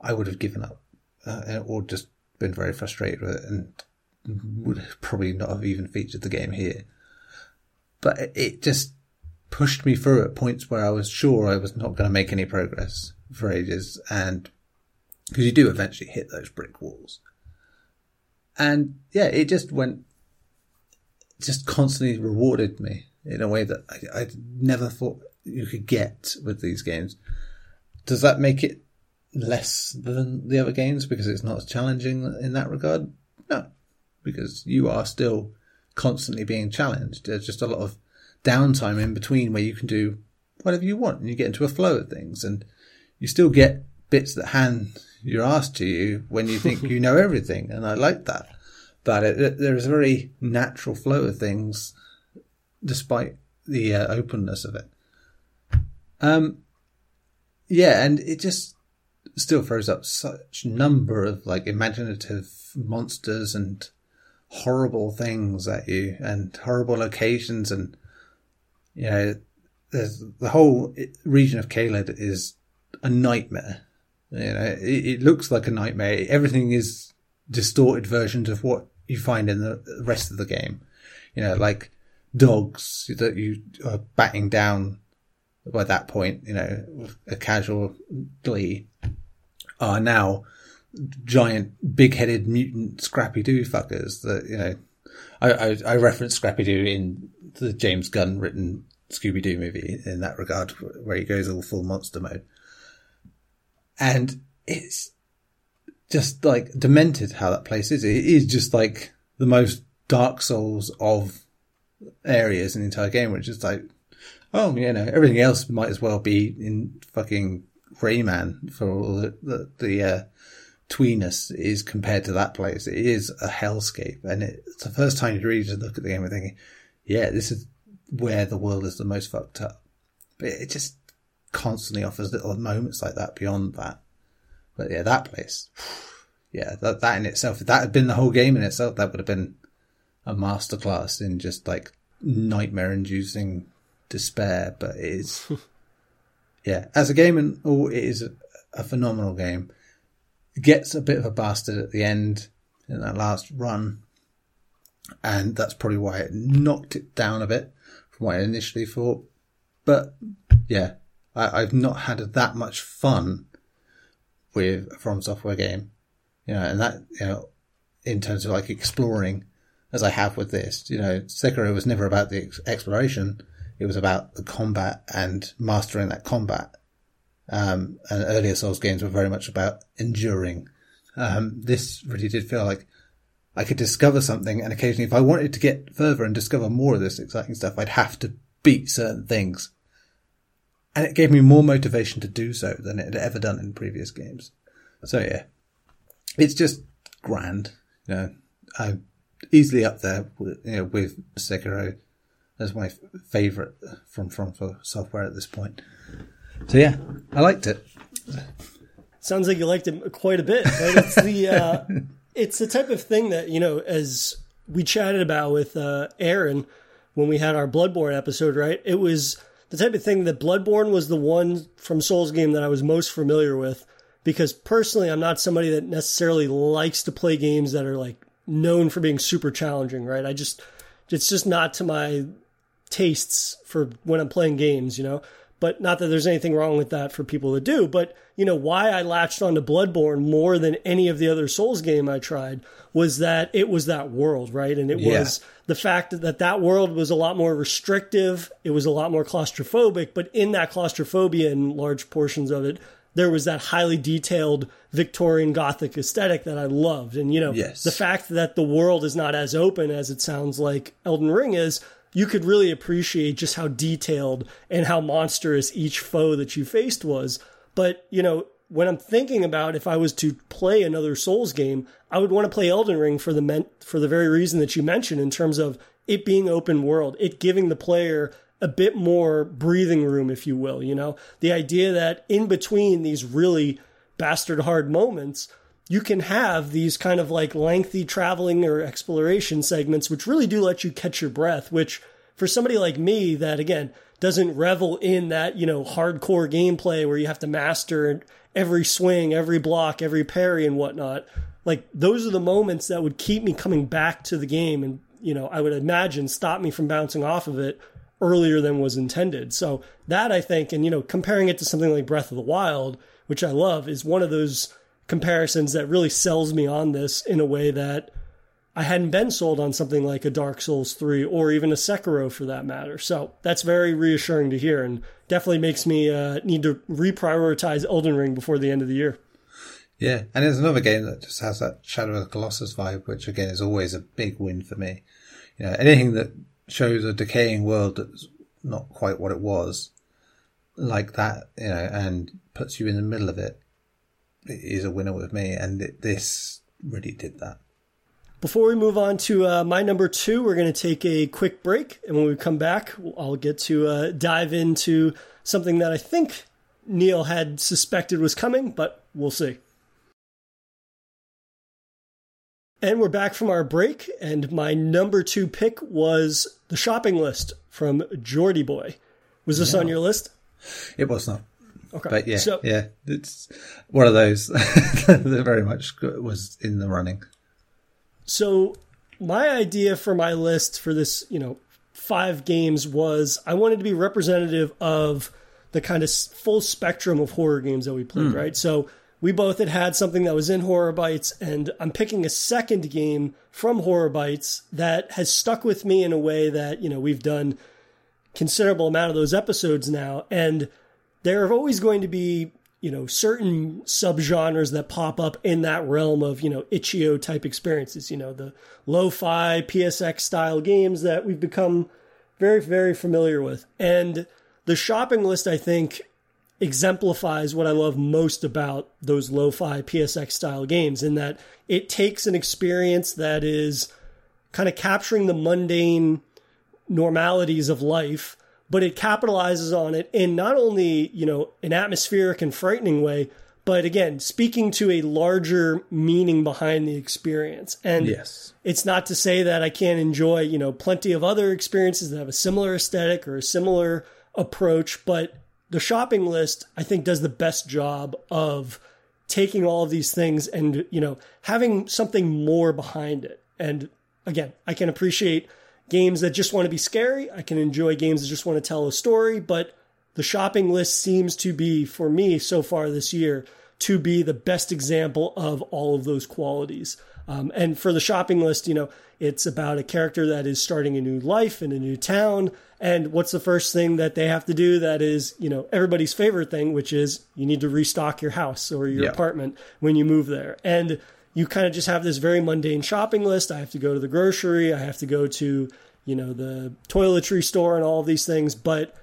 [SPEAKER 2] I would have given up uh, or just been very frustrated with it and would probably not have even featured the game here. But it just pushed me through at points where I was sure I was not going to make any progress for ages. And because you do eventually hit those brick walls. And yeah, it just went, just constantly rewarded me in a way that I, I never thought you could get with these games. Does that make it less than the other games because it's not as challenging in that regard? No, because you are still constantly being challenged. There's just a lot of downtime in between where you can do whatever you want and you get into a flow of things and you still get bits that hand your ass to you when you think you know everything. And I like that. But it, it, there is a very natural flow of things despite the uh, openness of it. Um, yeah, and it just still throws up such number of like imaginative monsters and horrible things at you and horrible locations and you know there's the whole region of Caelid is a nightmare. You know, it, it, looks like a nightmare. Everything is distorted versions of what you find in the rest of the game. You know, like dogs that you are batting down by that point, you know, a casual glee are now giant, big-headed mutant Scrappy Doo fuckers that, you know, I, I, I reference Scrappy Doo in the James Gunn written Scooby Doo movie in that regard, where he goes all full monster mode. And it's just like demented how that place is. It is just like the most Dark Souls of areas in the entire game, which is like, oh, you know, everything else might as well be in fucking Rayman for all the, the, the uh, tweeness is compared to that place. It is a hellscape. And it's the first time you really just look at the game and thinking, yeah, this is where the world is the most fucked up. But it just constantly offers little moments like that beyond that. But yeah, that place, yeah, that, that in itself, if that had been the whole game in itself, that would have been a masterclass in just like nightmare inducing despair. But it is, yeah, as a game and all, it is a, a phenomenal game. It gets a bit of a bastard at the end in that last run. And that's probably why it knocked it down a bit from what I initially thought. But yeah, I, have not had that much fun with a From Software game, you know, and that, you know, in terms of like exploring as I have with this, you know, Sekiro was never about the exploration. It was about the combat and mastering that combat. Um, and earlier Souls games were very much about enduring. Um, this really did feel like I could discover something and occasionally if I wanted to get further and discover more of this exciting stuff, I'd have to beat certain things and it gave me more motivation to do so than it had ever done in previous games. So yeah, it's just grand. You know, I'm easily up there with, you know, with Sekiro as my favorite from from software at this point. So yeah, I liked it.
[SPEAKER 1] Sounds like you liked it quite a bit. Right? It's the uh, it's the type of thing that you know, as we chatted about with uh, Aaron when we had our Bloodborne episode. Right, it was the type of thing that Bloodborne was the one from Souls game that I was most familiar with because personally I'm not somebody that necessarily likes to play games that are like known for being super challenging, right? I just it's just not to my tastes for when I'm playing games, you know. But not that there's anything wrong with that for people to do, but you know why I latched onto Bloodborne more than any of the other Souls game I tried was that it was that world, right? And it yeah. was the fact that that world was a lot more restrictive, it was a lot more claustrophobic, but in that claustrophobia and large portions of it, there was that highly detailed Victorian Gothic aesthetic that I loved. And, you know, yes. the fact that the world is not as open as it sounds like Elden Ring is, you could really appreciate just how detailed and how monstrous each foe that you faced was. But, you know, when I'm thinking about if I was to play another Souls game, I would want to play Elden Ring for the men- for the very reason that you mentioned in terms of it being open world, it giving the player a bit more breathing room, if you will. You know, the idea that in between these really bastard hard moments, you can have these kind of like lengthy traveling or exploration segments, which really do let you catch your breath. Which for somebody like me, that again doesn't revel in that you know hardcore gameplay where you have to master every swing, every block, every parry and whatnot. Like those are the moments that would keep me coming back to the game and, you know, I would imagine stop me from bouncing off of it earlier than was intended. So that I think, and you know, comparing it to something like Breath of the Wild, which I love, is one of those comparisons that really sells me on this in a way that I hadn't been sold on something like a Dark Souls 3 or even a Sekiro for that matter. So that's very reassuring to hear and definitely makes me uh, need to reprioritize Elden Ring before the end of the year.
[SPEAKER 2] Yeah, and there's another game that just has that Shadow of the Colossus vibe, which again is always a big win for me. You know, anything that shows a decaying world that's not quite what it was, like that, you know, and puts you in the middle of it, is a winner with me. And it, this really did that.
[SPEAKER 1] Before we move on to uh, my number two, we're going to take a quick break. And when we come back, I'll get to uh, dive into something that I think Neil had suspected was coming, but we'll see. And we're back from our break, and my number two pick was the shopping list from Geordie Boy. Was this yeah. on your list?
[SPEAKER 2] It was not. Okay. But yeah, so, yeah, it's one of those that very much was in the running.
[SPEAKER 1] So my idea for my list for this, you know, five games was I wanted to be representative of the kind of full spectrum of horror games that we played, mm. right? So we both had had something that was in Horror Bites, and I'm picking a second game from Horror Bites that has stuck with me in a way that, you know, we've done considerable amount of those episodes now. And there are always going to be you know certain subgenres that pop up in that realm of you know itch.io type experiences you know the lo-fi psx style games that we've become very very familiar with. And the shopping list i think exemplifies what i love most about those lo-fi psx style games in that it takes an experience that is kind of capturing the mundane normalities of life but it capitalizes on it in not only, you know, an atmospheric and frightening way, but again, speaking to a larger meaning behind the experience. And yes. it's not to say that I can't enjoy, you know, plenty of other experiences that have a similar aesthetic or a similar approach, but the shopping list, I think, does the best job of taking all of these things and, you know, having something more behind it. And again, I can appreciate games that just want to be scary. I can enjoy games that just want to tell a story, but the shopping list seems to be, for me so far this year, to be the best example of all of those qualities. Um, and for the shopping list, you know, it's about a character that is starting a new life in a new town. And what's the first thing that they have to do that is, you know, everybody's favorite thing, which is you need to restock your house or your yeah. apartment when you move there. And you kind of just have this very mundane shopping list. I have to go to the grocery, I have to go to, you know, the toiletry store and all of these things. But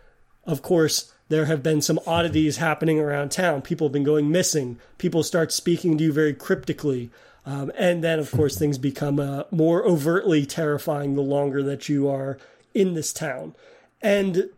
[SPEAKER 1] of course, there have been some oddities happening around town. People have been going missing. People start speaking to you very cryptically. Um, and then, of course, things become uh, more overtly terrifying the longer that you are in this town. And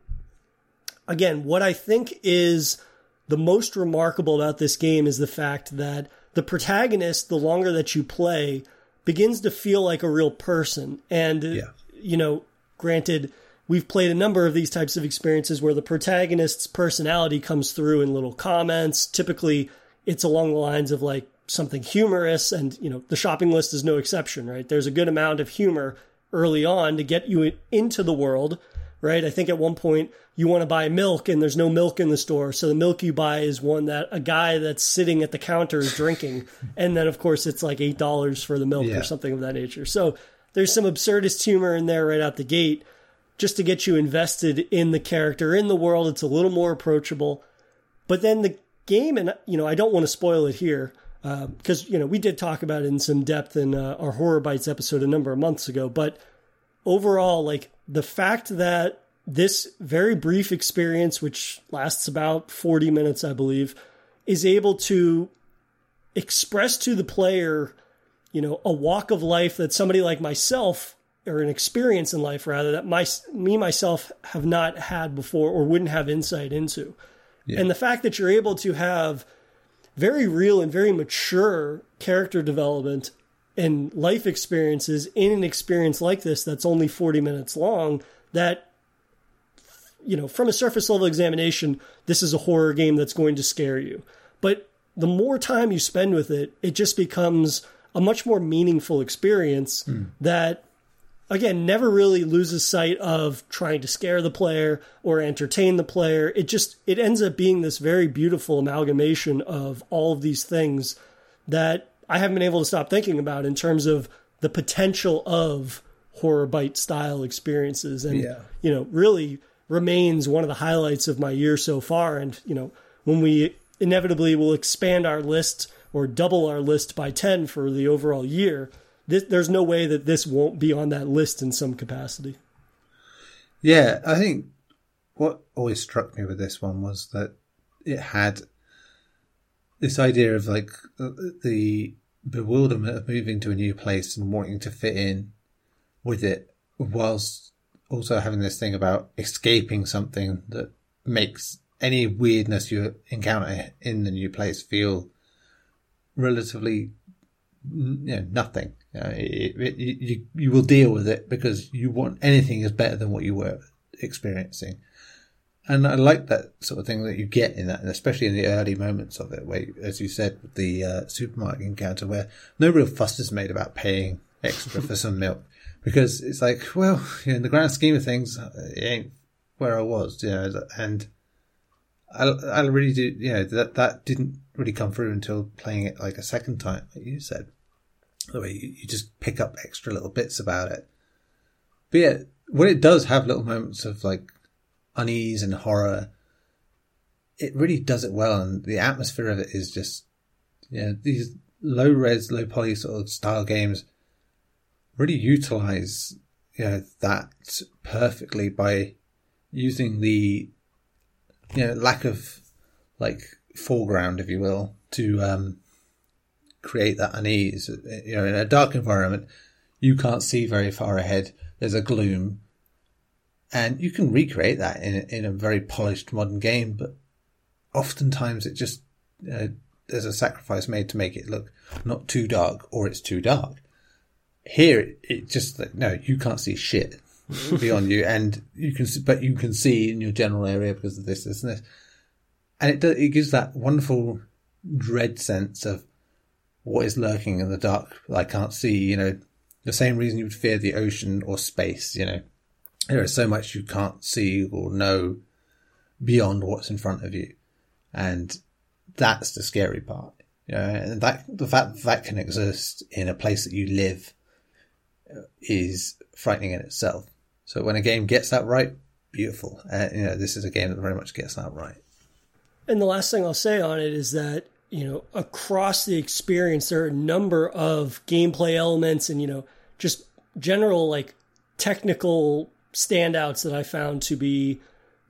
[SPEAKER 1] again, what I think is the most remarkable about this game is the fact that the protagonist, the longer that you play, begins to feel like a real person. And, yeah. you know, granted, we've played a number of these types of experiences where the protagonist's personality comes through in little comments. Typically, it's along the lines of like something humorous, and, you know, the shopping list is no exception, right? There's a good amount of humor early on to get you into the world right? I think at one point you want to buy milk and there's no milk in the store. So the milk you buy is one that a guy that's sitting at the counter is drinking. and then, of course, it's like $8 for the milk yeah. or something of that nature. So there's some absurdist humor in there right out the gate just to get you invested in the character, in the world. It's a little more approachable. But then the game, and, you know, I don't want to spoil it here. Because uh, you know we did talk about it in some depth in uh, our horror bites episode a number of months ago, but overall, like the fact that this very brief experience, which lasts about 40 minutes, I believe, is able to express to the player, you know, a walk of life that somebody like myself or an experience in life rather that my me myself have not had before or wouldn't have insight into. Yeah. And the fact that you're able to have very real and very mature character development and life experiences in an experience like this that's only 40 minutes long that you know from a surface level examination this is a horror game that's going to scare you but the more time you spend with it it just becomes a much more meaningful experience mm. that again never really loses sight of trying to scare the player or entertain the player it just it ends up being this very beautiful amalgamation of all of these things that I haven't been able to stop thinking about in terms of the potential of horror bite style experiences. And yeah. you know really remains one of the highlights of my year so far. And you know when we inevitably will expand our list or double our list by 10 for the overall year this, there's no way that this won't be on that list in some capacity.
[SPEAKER 2] Yeah i think what always struck me with this one was that it had this idea of like uh, the bewilderment of moving to a new place and wanting to fit in with it whilst also having this thing about escaping something that makes any weirdness you encounter in the new place feel relatively you know, nothing. You, know, it, it, you, you will deal with it because you want anything is better than what you were experiencing. And I like that sort of thing that you get in that, and especially in the early moments of it, where, as you said, the uh, supermarket encounter, where no real fuss is made about paying extra for some milk, because it's like, well, you know, in the grand scheme of things, it ain't where I was, you know, and I, I really do, you know, that that didn't really come through until playing it like a second time, like you said. The way you, you just pick up extra little bits about it. But yeah, when it does have little moments of like unease and horror, it really does it well, and the atmosphere of it is just, you know, these low res, low poly sort of style games really utilize, you know, that perfectly by using the, you know, lack of like foreground, if you will, to um, create that unease. You know, in a dark environment, you can't see very far ahead. There's a gloom and you can recreate that in, in a very polished modern game, but oftentimes it just, uh, there's a sacrifice made to make it look not too dark or it's too dark. Here, it, it just, like, no, you can't see shit beyond you and you can, but you can see in your general area because of this, this and this. And it does, it gives that wonderful dread sense of what is lurking in the dark that I can't see, you know, the same reason you would fear the ocean or space, you know there is so much you can't see or know beyond what's in front of you. And that's the scary part. You know, and that, the fact that, that can exist in a place that you live is frightening in itself. So when a game gets that right, beautiful. Uh, you know, this is a game that very much gets that right.
[SPEAKER 1] And the last thing I'll say on it is that, you know, across the experience, there are a number of gameplay elements and, you know, just general like technical standouts that I found to be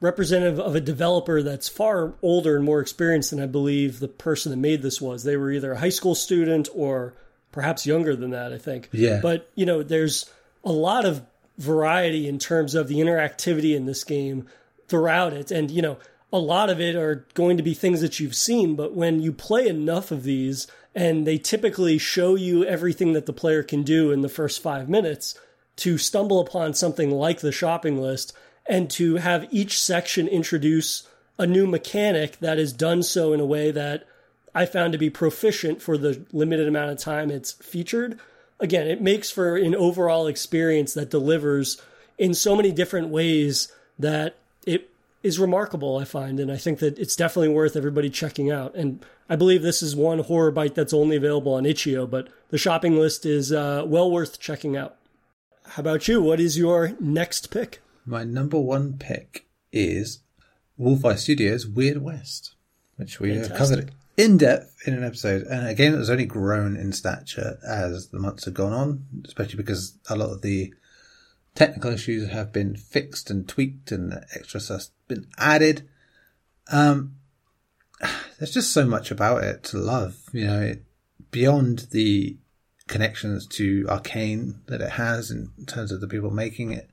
[SPEAKER 1] representative of a developer that's far older and more experienced than I believe the person that made this was. They were either a high school student or perhaps younger than that, I think.
[SPEAKER 2] Yeah.
[SPEAKER 1] But, you know, there's a lot of variety in terms of the interactivity in this game throughout it. And, you know, a lot of it are going to be things that you've seen, but when you play enough of these and they typically show you everything that the player can do in the first five minutes, to stumble upon something like the shopping list and to have each section introduce a new mechanic that is done so in a way that I found to be proficient for the limited amount of time it's featured. Again, it makes for an overall experience that delivers in so many different ways that it is remarkable, I find. And I think that it's definitely worth everybody checking out. And I believe this is one horror bite that's only available on itch.io, but the shopping list is uh, well worth checking out. How about you? What is your next pick?
[SPEAKER 2] My number one pick is Wolf Eye Studios Weird West, which we Fantastic. have covered in depth in an episode. And again, that has only grown in stature as the months have gone on, especially because a lot of the technical issues have been fixed and tweaked and extra stuff been added. Um, there's just so much about it to love, you know, it, beyond the connections to Arkane that it has in terms of the people making it,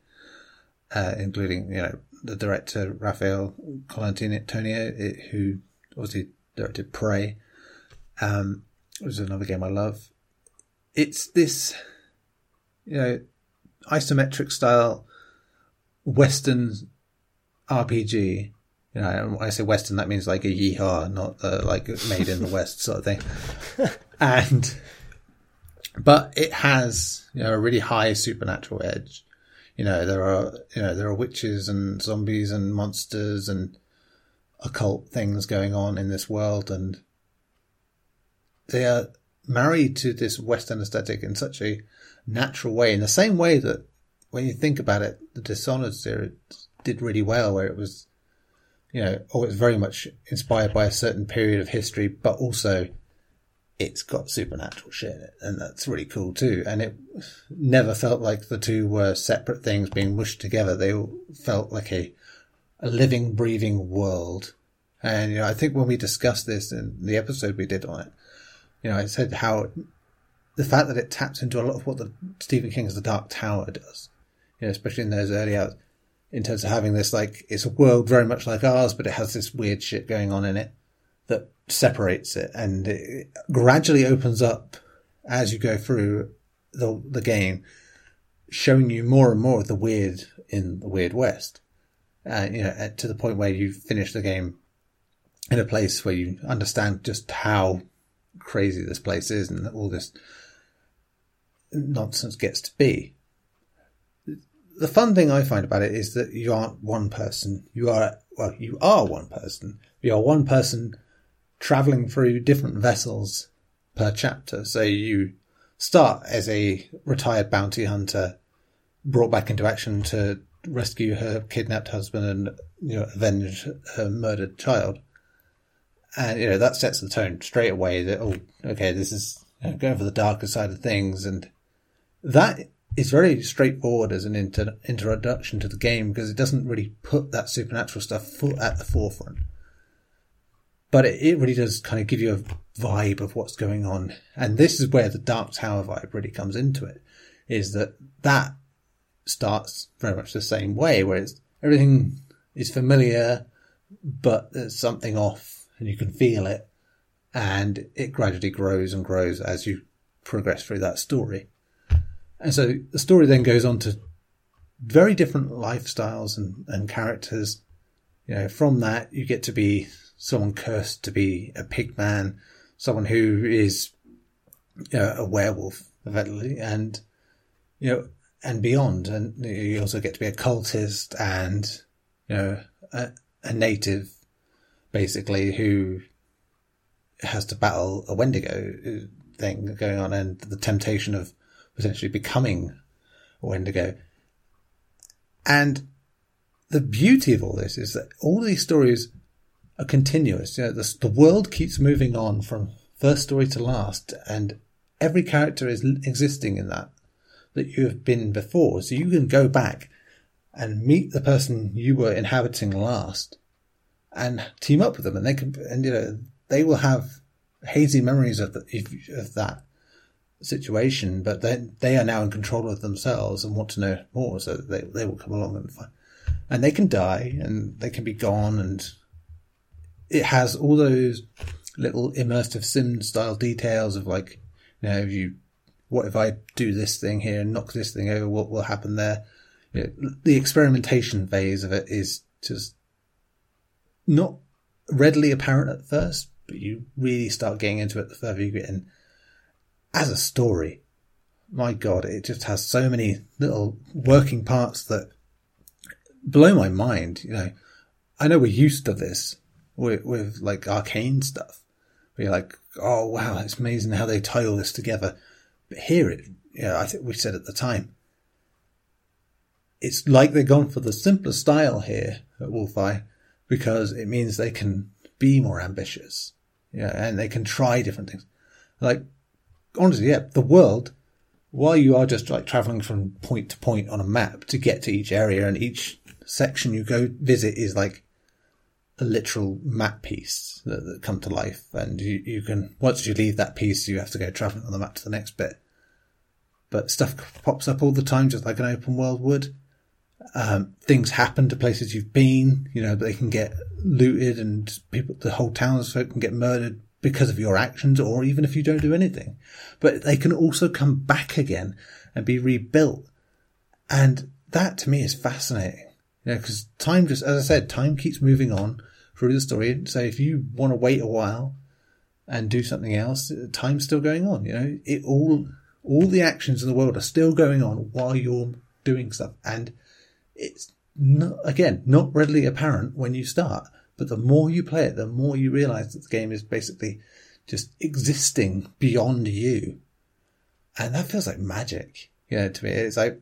[SPEAKER 2] uh, including you know the director Raffaele Colantonio, who obviously directed Prey, um, which is another game I love. It's this, you know, isometric style Western RPG. You know, when I say Western, that means like a yeehaw, not uh, like made in the West sort of thing. and but it has you know a really high supernatural edge. You know there are you know there are witches and zombies and monsters and occult things going on in this world, and they are married to this Western aesthetic in such a natural way. In the same way that when you think about it, the Dishonored series did really well, where it was you know always very much inspired by a certain period of history, but also it's got supernatural shit in it, and that's really cool too. And it never felt like the two were separate things being mushed together. They all felt like a, a living, breathing world. And, you know, I think when we discussed this in the episode we did on it, you know, I said how the fact that it taps into a lot of what the Stephen King's The Dark Tower does, you know, especially in those early hours, in terms of having this like it's a world very much like ours, but it has this weird shit going on in it that separates it, and it gradually opens up as you go through the the game, showing you more and more of the weird in the Weird West. Uh, you know, to the point where you finish the game in a place where you understand just how crazy this place is and all this nonsense gets to be. The fun thing I find about it is that you aren't one person. You are, well, you are one person. You are one person traveling through different vessels per chapter. So you start as a retired bounty hunter brought back into action to rescue her kidnapped husband and you know avenge her murdered child. And you know that sets the tone straight away that oh okay this is you know, going for the darker side of things and that is very straightforward as an inter- introduction to the game because it doesn't really put that supernatural stuff at the forefront. But it, it really does kind of give you a vibe of what's going on. And this is where the Dark Tower vibe really comes into it, is that that starts very much the same way, where it's, everything is familiar, but there's something off and you can feel it. And it gradually grows and grows as you progress through that story. And so the story then goes on to very different lifestyles and, and characters. You know, from that you get to be someone cursed to be a pig man, someone who is you know, a werewolf, effectively, and you know, and beyond. And you also get to be a cultist and you know a, a native, basically, who has to battle a Wendigo uh, thing going on, and the temptation of potentially becoming a Wendigo. And the beauty of all this is that all these stories are continuous. You know, the, the world keeps moving on from first story to last, and every character is existing in that that you have been before. So you can go back and meet the person you were inhabiting last, and team up with them, and they can, and you know, they will have hazy memories of the, of that situation, but they they are now in control of themselves and want to know more, so they they will come along and find, and they can die and they can be gone and it has all those little immersive sim style details of like, you know, if you, what if I do this thing here and knock this thing over? What will happen there? You know, the experimentation phase of it is just not readily apparent at first, but you really start getting into it the further you get in. As a story, my god, it just has so many little working parts that blow my mind. You know, I know we're used to this with, with like Arkane stuff. Where you're like, oh wow, it's amazing how they tie all this together. But here it, yeah, I think we said at the time, it's like they've gone for the simpler style here at Wolfeye because it means they can be more ambitious. Yeah, and they can try different things. Like, honestly, yeah, the world, while you are just like traveling from point to point on a map to get to each area and each section you go visit is like a literal map piece that, that come to life. And you, you can, once you leave that piece, you have to go traveling on the map to the next bit. But stuff pops up all the time, just like an open world would. Um, things happen to places you've been, you know, they can get looted and people, the whole townsfolk can get murdered because of your actions or even if you don't do anything. But they can also come back again and be rebuilt. And that to me is fascinating. Know, because time just, as I said, time keeps moving on through the story. So if you want to wait a while and do something else, time's still going on. You know, it all, all the actions in the world are still going on while you're doing stuff. And it's not, again, not readily apparent when you start, but the more you play it, the more you realize that the game is basically just existing beyond you. And that feels like magic. You know, to me, it's like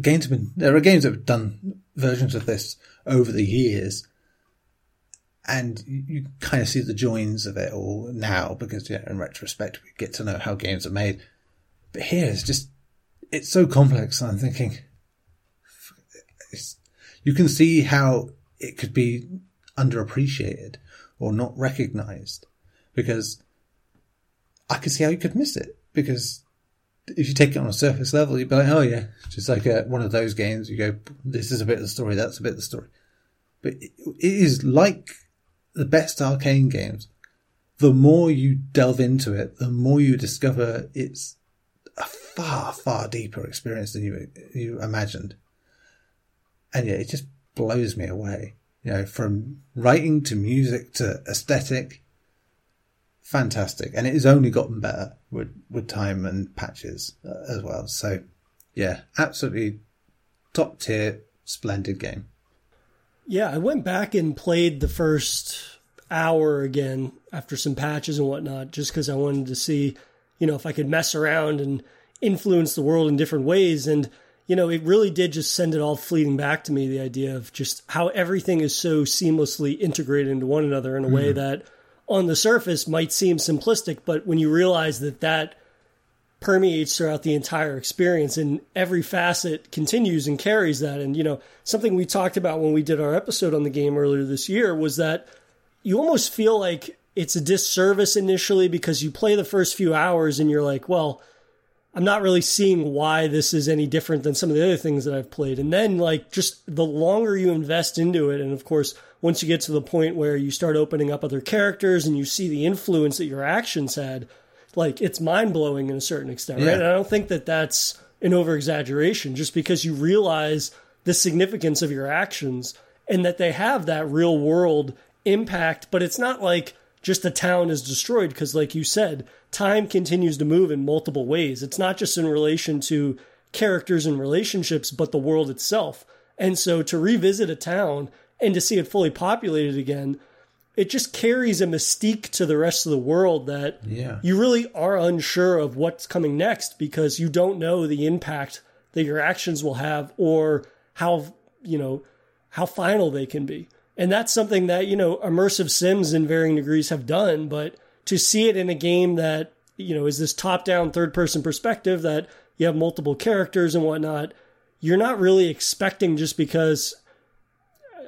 [SPEAKER 2] games have been, there are games that have done versions of this over the years. And you kind of see the joins of it all now because, yeah, in retrospect, we get to know how games are made. But here it's just, it's so complex. I'm thinking, you can see how it could be underappreciated or not recognized because I could see how you could miss it. because if you take it on a surface level, you'd be like, oh yeah, just like a, one of those games. You go, this is a bit of the story, that's a bit of the story. But it, it is like the best Arkane games. The more you delve into it, the more you discover it's a far, far deeper experience than you you imagined. And yeah, it just blows me away. You know, from writing to music to aesthetic, fantastic. And it has only gotten better with, with time and patches uh, as well. So yeah, absolutely top tier, splendid game.
[SPEAKER 1] Yeah, I went back and played the first hour again after some patches and whatnot, just because I wanted to see, you know, if I could mess around and influence the world in different ways. And, you know, it really did just send it all fleeting back to me the idea of just how everything is so seamlessly integrated into one another in a mm. way that on the surface might seem simplistic, but when you realize that that permeates throughout the entire experience and every facet continues and carries that. And you know something we talked about when we did our episode on the game earlier this year was that you almost feel like it's a disservice initially because you play the first few hours and you're like well I'm not really seeing why this is any different than some of the other things that I've played. And then like just the longer you invest into it and of course once you get to the point where you start opening up other characters and you see the influence that your actions had, like it's mind blowing in a certain extent, yeah. right? And I don't think that that's an over exaggeration just because you realize the significance of your actions and that they have that real world impact, but it's not like just the town is destroyed because, like you said, time continues to move in multiple ways. It's not just in relation to characters and relationships, but the world itself. And so to revisit a town and to see it fully populated again, it just carries a mystique to the rest of the world that
[SPEAKER 2] yeah.
[SPEAKER 1] you really are unsure of what's coming next because you don't know the impact that your actions will have or how, you know, how final they can be. And that's something that, you know, immersive sims in varying degrees have done, but to see it in a game that, you know, is this top down third person perspective that you have multiple characters and whatnot, you're not really expecting just because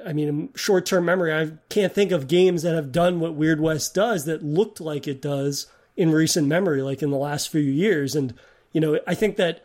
[SPEAKER 1] I mean, short term memory, I can't think of games that have done what Weird West does that looked like it does in recent memory, like in the last few years. And, you know, I think that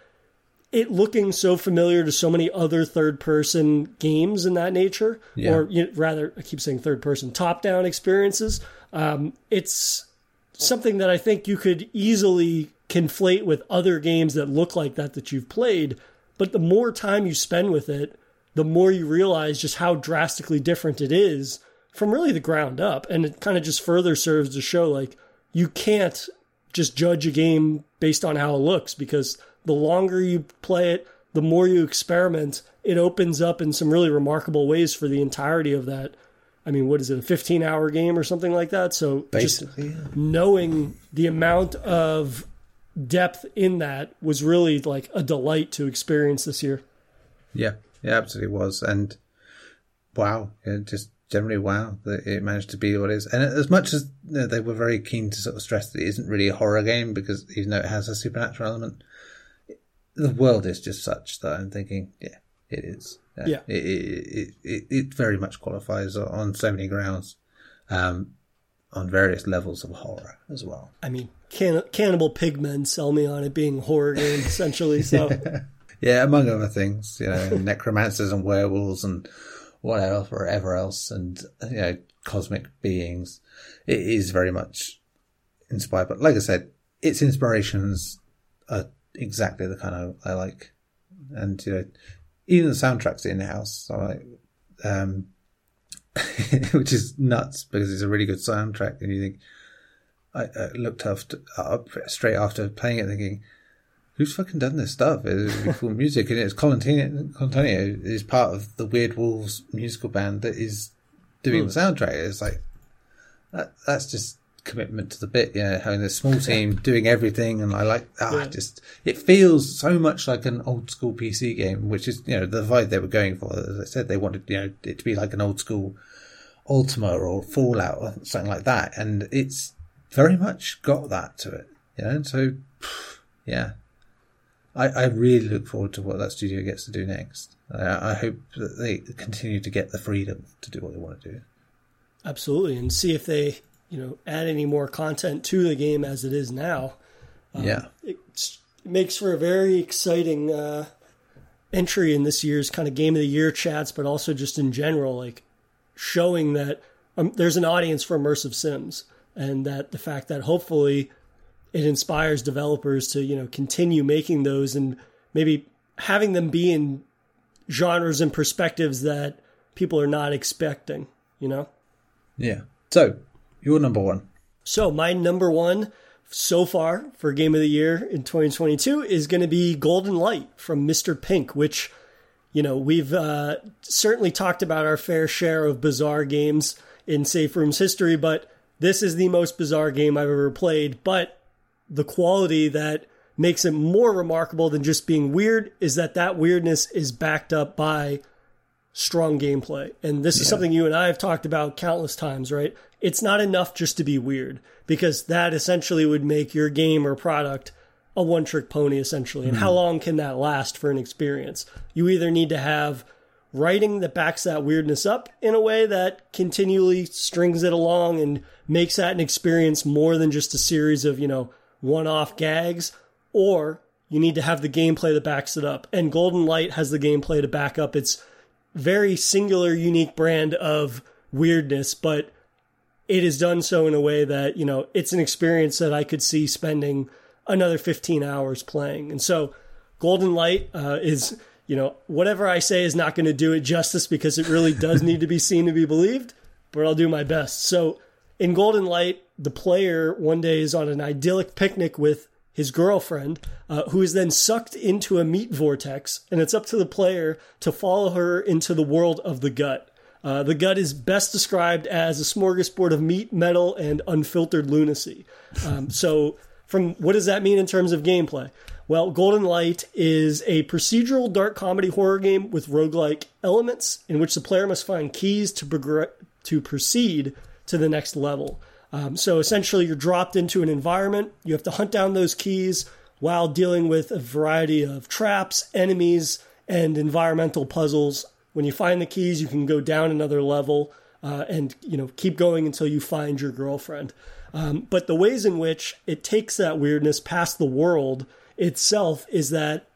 [SPEAKER 1] it looking so familiar to so many other third person games in that nature, yeah. or you know, rather, I keep saying third person, top down experiences, um, it's something that I think you could easily conflate with other games that look like that that you've played. But the more time you spend with it, the more you realize just how drastically different it is from really the ground up. And it kind of just further serves to show like you can't just judge a game based on how it looks because the longer you play it, the more you experiment, it opens up in some really remarkable ways for the entirety of that. I mean, what is it, a 15 hour game or something like that? So Basically, just yeah. knowing the amount of depth in that was really like a delight to experience this year.
[SPEAKER 2] Yeah, it absolutely was. And wow, yeah, just generally wow that it managed to be what it is. And as much as you know, they were very keen to sort of stress that it isn't really a horror game because even though it has a supernatural element, the world is just such that I'm thinking, yeah, it is.
[SPEAKER 1] Yeah, yeah.
[SPEAKER 2] It, it, it, it, very much qualifies on so many grounds, um, on various levels of horror as well.
[SPEAKER 1] I mean, can, Cannibal Pigmen sell me on it being horror game essentially. So
[SPEAKER 2] Yeah, among other things, you know, necromancers and werewolves and whatever, whatever else, and you know, cosmic beings. It is very much inspired, but like I said, its inspirations are exactly the kind of I like, and you know, even the soundtracks in house, like, um, which is nuts because it's a really good soundtrack, and you think. I, looked up straight after playing it, thinking, who's fucking done this stuff? It's cool music, and it's Colantonio, Colantonio is part of the Weird Wolves musical band that is doing mm. the soundtrack. It's like that, that's just commitment to the bit, yeah. Having this small team doing everything, and I like ah, yeah. just it feels so much like an old school PC game, which is you know the vibe they were going for. As I said, they wanted you know it to be like an old school Ultima or Fallout or something like that, and it's very much got that to it, you know. So yeah, I, I really look forward to what that studio gets to do next. Uh, I hope that they continue to get the freedom to do what they want to do.
[SPEAKER 1] Absolutely, and see if they, you know, add any more content to the game as it is now.
[SPEAKER 2] yeah.
[SPEAKER 1] It makes for a very exciting uh, entry in this year's kind of game of the year chats, but also just in general, like showing that um, there's an audience for immersive sims, and that the fact that hopefully it inspires developers to you know continue making those and maybe having them be in genres and perspectives that people are not expecting. You know.
[SPEAKER 2] Yeah. So your number one.
[SPEAKER 1] So my number one so far for game of the year in 2022 is going to be Golden Light from Mr. Pink, which you know we've uh, certainly talked about our fair share of bizarre games in Safe Room's history, but this is the most bizarre game I've ever played. But the quality that makes it more remarkable than just being weird is that that weirdness is backed up by strong gameplay. And this yeah. is something you and I have talked about countless times, right? It's not enough just to be weird because that essentially would make your game or product a one trick pony essentially. And mm-hmm. how long can that last for an experience? You either need to have writing that backs that weirdness up in a way that continually strings it along and makes that an experience more than just a series of, you know, one off gags, or you need to have the gameplay that backs it up. And Golden Light has the gameplay to back up its very singular, unique brand of weirdness, but it is done so in a way that, you know, it's an experience that I could see spending another 15 hours playing. And so Golden Light uh, is, you know, whatever I say is not going to do it justice because it really does need to be seen to be believed, but I'll do my best. So in Golden Light, the player one day is on an idyllic picnic with his girlfriend, uh, who is then sucked into a meat vortex, and it's up to the player to follow her into the world of the gut. Uh, the gut is best described as a smorgasbord of meat, metal, and unfiltered lunacy. Um, so, from what does that mean in terms of gameplay? Well, Golden Light is a procedural dark comedy horror game with roguelike elements in which the player must find keys to, progress, to proceed to the next level. Um, so essentially, you're dropped into an environment. You have to hunt down those keys while dealing with a variety of traps, enemies, and environmental puzzles. When you find the keys, you can go down another level uh, and you know keep going until you find your girlfriend. Um, but the ways in which it takes that weirdness past the world itself is that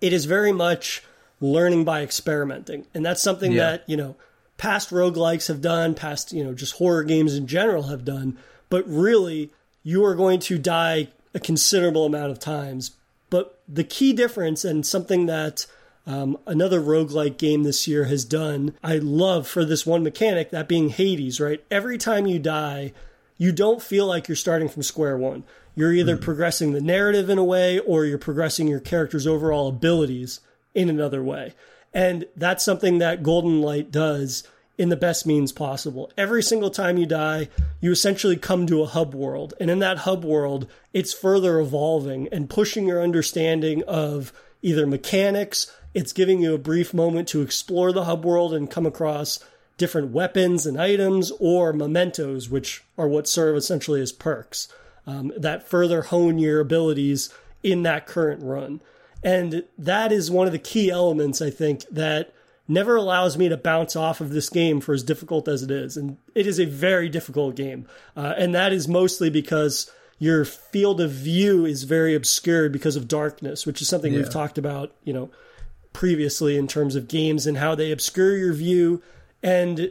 [SPEAKER 1] it is very much learning by experimenting, and that's something yeah. that you know past roguelikes have done, past, you know, just horror games in general have done. But really, you are going to die a considerable amount of times. But the key difference, and something that um, another roguelike game this year has done, I love for this one mechanic, that being Hades, right? Every time you die, you don't feel like you're starting from square one. You're either mm. progressing the narrative in a way or you're progressing your character's overall abilities in another way. And that's something that Golden Light does in the best means possible. Every single time you die, you essentially come to a hub world. And in that hub world, it's further evolving and pushing your understanding of either mechanics, it's giving you a brief moment to explore the hub world and come across different weapons and items or mementos, which are what serve essentially as perks um, that further hone your abilities in that current run. And that is one of the key elements, I think, that never allows me to bounce off of this game for as difficult as it is. And it is a very difficult game. Uh, and that is mostly because your field of view is very obscured because of darkness, which is something yeah. we've talked about, you know, previously in terms of games and how they obscure your view. And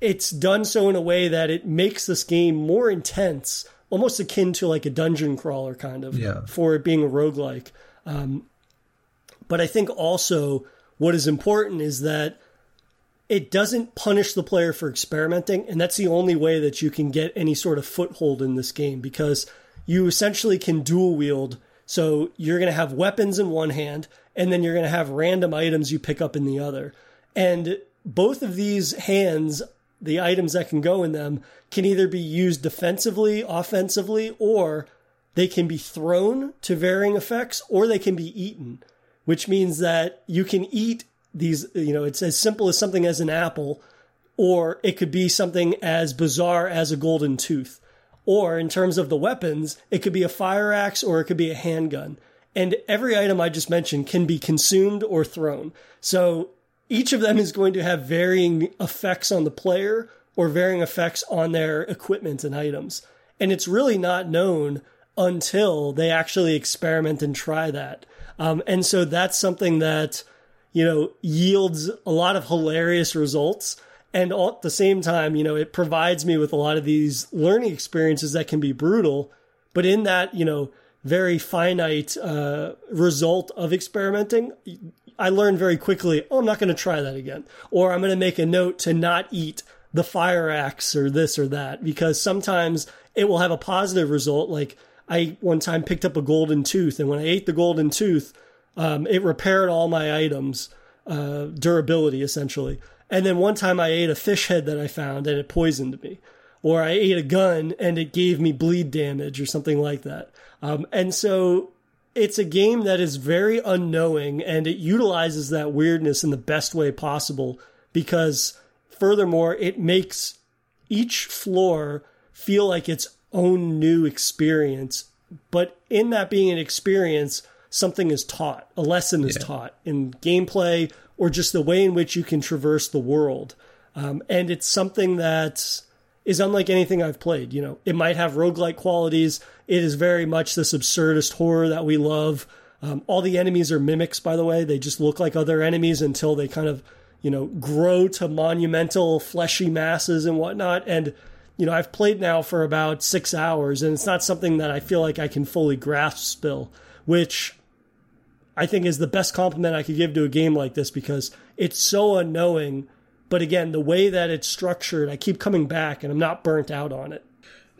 [SPEAKER 1] it's done so in a way that it makes this game more intense, almost akin to like a dungeon crawler kind of,
[SPEAKER 2] yeah.
[SPEAKER 1] for it being a roguelike. Um, but I think also what is important is that it doesn't punish the player for experimenting, and that's the only way that you can get any sort of foothold in this game because you essentially can dual wield. So you're going to have weapons in one hand, and then you're going to have random items you pick up in the other. And both of these hands, the items that can go in them, can either be used defensively, offensively, or they can be thrown to varying effects, or they can be eaten which means that you can eat these, you know, it's as simple as something as an apple, or it could be something as bizarre as a golden tooth. Or in terms of the weapons, it could be a fire axe or it could be a handgun. And every item I just mentioned can be consumed or thrown. So each of them is going to have varying effects on the player or varying effects on their equipment and items. And it's really not known until they actually experiment and try that. Um, and so that's something that, you know, yields a lot of hilarious results. And at the same time, you know, it provides me with a lot of these learning experiences that can be brutal. But in that, you know, very finite uh, result of experimenting, I learned very quickly, oh, I'm not going to try that again. Or I'm going to make a note to not eat the fire axe or this or that because sometimes it will have a positive result. Like I one time picked up a golden tooth, and when I ate the golden tooth, um, it repaired all my items, uh, durability essentially. And then one time I ate a fish head that I found and it poisoned me. Or I ate a gun and it gave me bleed damage or something like that. Um, and so it's a game that is very unknowing and it utilizes that weirdness in the best way possible because furthermore, it makes each floor feel like its own new experience. But in that being an experience, something is taught, a lesson is yeah. taught in gameplay or just the way in which you can traverse the world. Um, and it's something that is unlike anything I've played. You know, it might have roguelike qualities. It is very much this absurdist horror that we love. Um, all the enemies are mimics, by the way. They just look like other enemies until they kind of, you know, grow to monumental fleshy masses and whatnot. And you know, I've played now for about six hours, and it's not something that I feel like I can fully grasp still, which I think is the best compliment I could give to a game like this because it's so unknowing. But again, the way that it's structured, I keep coming back, and I'm not burnt out on it.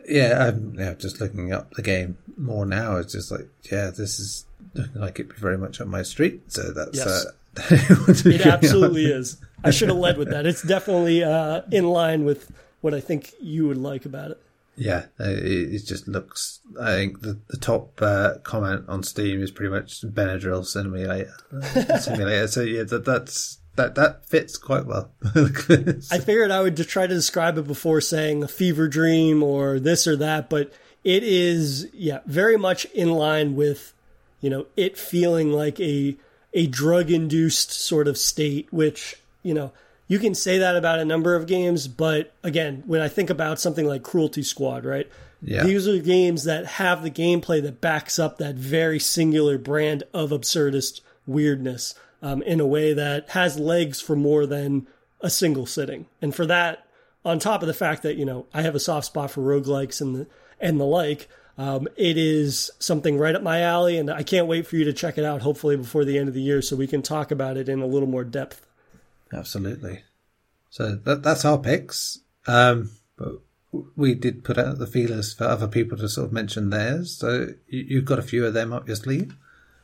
[SPEAKER 2] Yeah, I'm yeah, just looking up the game more now. It's just like, yeah, this is looking like it'd be very much on my street. So that's yes. uh,
[SPEAKER 1] it absolutely is. I should have led with that. It's definitely uh, in line with what I think you would like about it.
[SPEAKER 2] Yeah, uh, it, it just looks. I think the, the top uh, comment on Steam is pretty much Benadryl simulator. simulator. So yeah, that that's that that fits quite well.
[SPEAKER 1] I figured I would try to describe it before saying a fever dream or this or that, but it is yeah very much in line with you know it feeling like a a drug induced sort of state, which you know you can say that about a number of games, but again, when I think about something like Cruelty Squad, right? Yeah. These are games that have the gameplay that backs up that very singular brand of absurdist weirdness um, in a way that has legs for more than a single sitting. And for that, on top of the fact that, you know, I have a soft spot for roguelikes and the, and the like, um, it is something right up my alley, and I can't wait for you to check it out, hopefully before the end of the year, so we can talk about it in a little more depth.
[SPEAKER 2] Absolutely. So that, that's our picks. Um, but we did put out the feelers for other people to sort of mention theirs. So you, have got a few of them up your sleeve.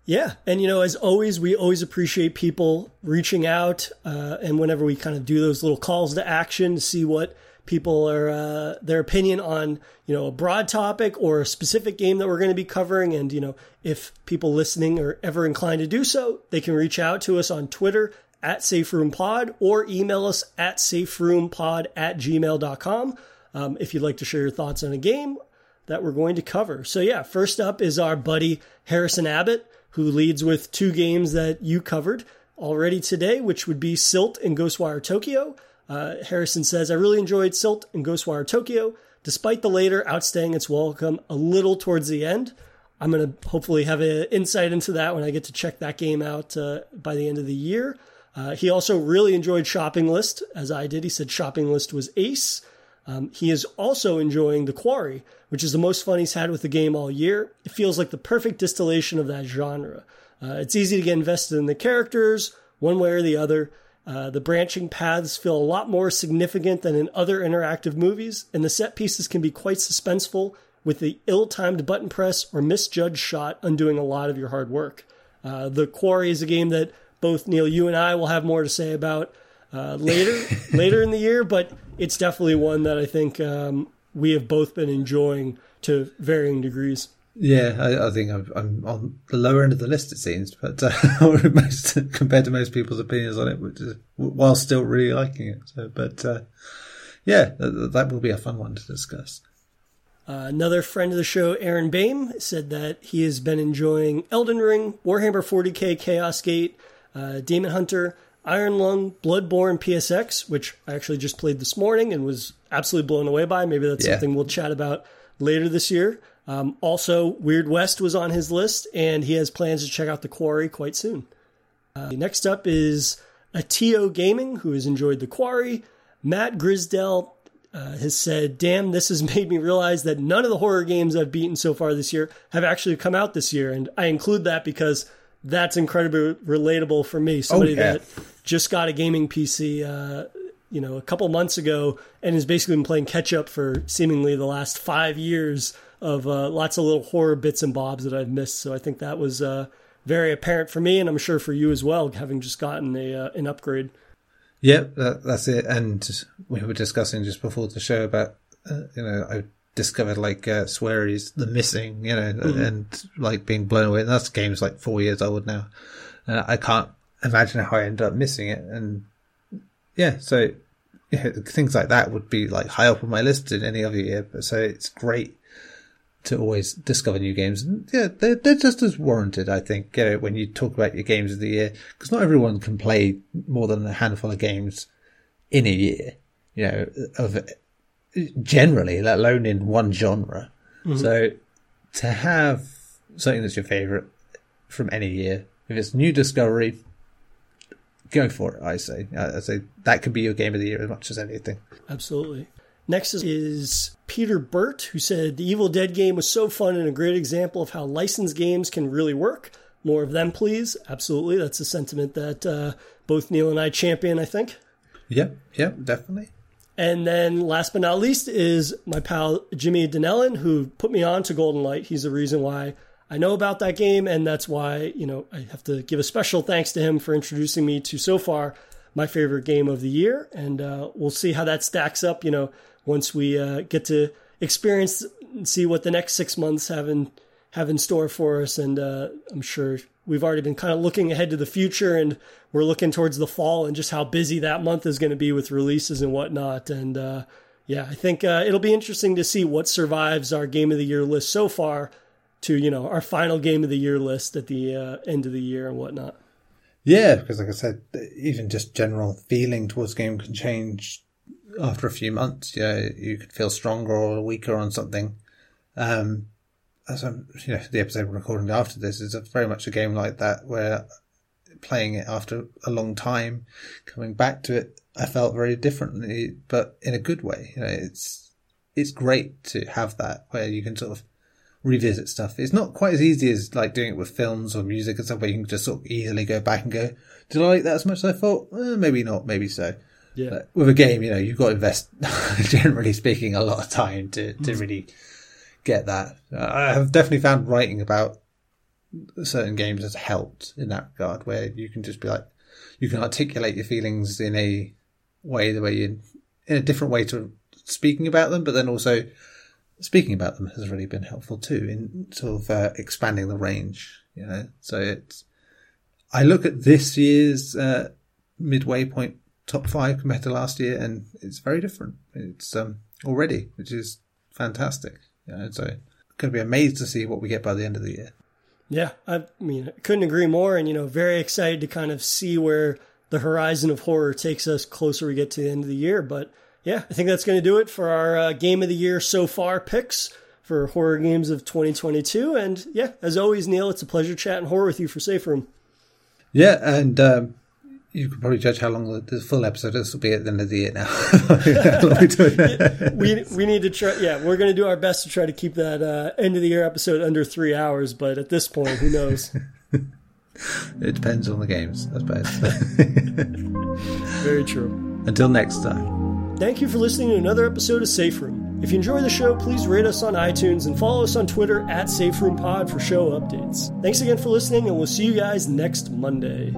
[SPEAKER 1] Yeah, and you know, as always, we always appreciate people reaching out, uh, and whenever we kind of do those little calls to action to see what people are uh, their opinion on you know a broad topic or a specific game that we're going to be covering, and you know, if people listening are ever inclined to do so, they can reach out to us on Twitter at SafeRoomPod or email us at SafeRoomPod at gmail.com um, if you'd like to share your thoughts on a game that we're going to cover. So, yeah, first up is our buddy Harrison Abbott, who leads with two games that you covered already today, which would be Silt and Ghostwire Tokyo. Uh, Harrison says, I really enjoyed Silt and Ghostwire Tokyo, despite the later outstaying its welcome a little towards the end. I'm going to hopefully have an insight into that when I get to check that game out uh, by the end of the year. Uh, he also really enjoyed Shopping List, as I did. He said Shopping List was ace. Um, he is also enjoying The Quarry, which is the most fun he's had with the game all year. It feels like the perfect distillation of that genre. Uh, it's easy to get invested in the characters, one way or the other. Uh, the branching paths feel a lot more significant than in other interactive movies, and the set pieces can be quite suspenseful, with the ill timed button press or misjudged shot undoing a lot of your hard work. Uh, the Quarry is a game that both Neil, you and I will have more to say about uh, later later in the year, but it's definitely one that I think um, we have both been enjoying to varying degrees.
[SPEAKER 2] Yeah, I, I think I'm, I'm, on the lower end of the list, it seems, but uh, most, compared to most people's opinions on it, which is, while still really liking it. So, but uh, yeah, that, that will be a fun one to discuss.
[SPEAKER 1] Uh, another friend of the show, Aaron Bame, said that he has been enjoying Elden Ring, Warhammer 40k Chaos Gate, uh, Demon Hunter, Iron Lung, Bloodborne PSX, which I actually just played this morning and was absolutely blown away by. Maybe that's yeah. something we'll chat about later this year. Um, also, Weird West was on his list, and he has plans to check out The Quarry quite soon. Uh, next up is Atio Gaming, who has enjoyed The Quarry. Matt Grisdell uh, has said, Damn, this has made me realize that none of the horror games I've beaten so far this year have actually come out this year. And I include that because that's incredibly relatable for me. Somebody
[SPEAKER 2] yeah.
[SPEAKER 1] that just got a gaming PC, uh, you know, a couple months ago and has basically been playing catch up for seemingly the last five years of uh, lots of little horror bits and bobs that I've missed. So I think that was uh, very apparent for me, and I'm sure for you as well, having just gotten a uh, an upgrade.
[SPEAKER 2] Yep, that, that's it. And we were discussing just before the show about, uh, you know, I discovered like uh, Swery's The Missing, you know, mm-hmm. and like being blown away. And that's game's like four years old now. Uh, I can't imagine how I ended up missing it. And yeah, so yeah, things like that would be like high up on my list in any other year. But so it's great to always discover new games. And yeah, they're, they're just as warranted, I think, you know, when you talk about your games of the year, because not everyone can play more than a handful of games in a year, you know, of generally, let alone in one genre. Mm-hmm. So to have something that's your favorite from any year, if it's new discovery, go for it. I say, I say that could be your game of the year as much as anything.
[SPEAKER 1] Absolutely. Next is Peter Burt, who said the Evil Dead game was so fun and a great example of how licensed games can really work. More of them, please. Absolutely. That's a sentiment that uh, both Neil and I champion, I think.
[SPEAKER 2] Yep, yep, definitely.
[SPEAKER 1] And then last but not least is my pal Jimmy Denellen, who put me on to Golden Light. He's the reason why I know about that game, and that's why, you know, I have to give a special thanks to him for introducing me to so far my favorite game of the year. And uh, we'll see how that stacks up. You know, once we uh, get to experience and see what the next six months have in have in store for us. And uh, I'm sure we've already been kind of looking ahead to the future, and we're looking towards the fall and just how busy that month is going to be with releases and whatnot. And uh, yeah, I think uh, it'll be interesting to see what survives our game of the year list so far to you know our final game of the year list at the uh, end of the year and whatnot.
[SPEAKER 2] Yeah, because like I said, even just general feeling towards game can change after a few months, yeah, you could feel stronger or weaker on something. Um, as I'm, you know, the episode we're recording after this is a, very much a game like that where playing it after a long time, coming back to it, I felt very differently, but in a good way. You know, it's, it's great to have that where you can sort of revisit stuff. It's not quite as easy as like doing it with films or music and stuff where you can just sort of easily go back and go, did I like that as much as I thought? Eh, maybe not, maybe so.
[SPEAKER 1] Yeah.
[SPEAKER 2] But with a game, you know, you've got to invest, generally speaking, a lot of time to, to mm. really get that. I have definitely found writing about certain games has helped in that regard, where you can just be like, you can articulate your feelings in a way, the way you, in a different way to speaking about them, but then also speaking about them has really been helpful too in sort of uh, expanding the range, you know. So it's, I look at this year's uh, midway point top five compared to last year, and it's very different. It's um, already, which is fantastic. You know, so going to be amazed to see what we get by the end of the year.
[SPEAKER 1] Yeah, I mean, couldn't agree more, and you know, very excited to kind of see where the horizon of horror takes us closer we get to the end of the year. But yeah, I think that's going to do it for our uh, game of the year so far picks for horror games of 2022. And yeah, as always, Neil, it's a pleasure chatting horror with you for Safe Room.
[SPEAKER 2] Yeah, and um, you could probably judge how long the, full episode this will be at the end of the year now.
[SPEAKER 1] we we need to try. Yeah, we're going to do our best to try to keep that uh, end of the year episode under three hours. But at this point, who knows?
[SPEAKER 2] it depends on the games, I suppose.
[SPEAKER 1] Very true.
[SPEAKER 2] Until next time.
[SPEAKER 1] Thank you for listening to another episode of Safe Room. If you enjoy the show, please rate us on iTunes and follow us on Twitter at Safe Room Pod for show updates. Thanks again for listening, and we'll see you guys next Monday.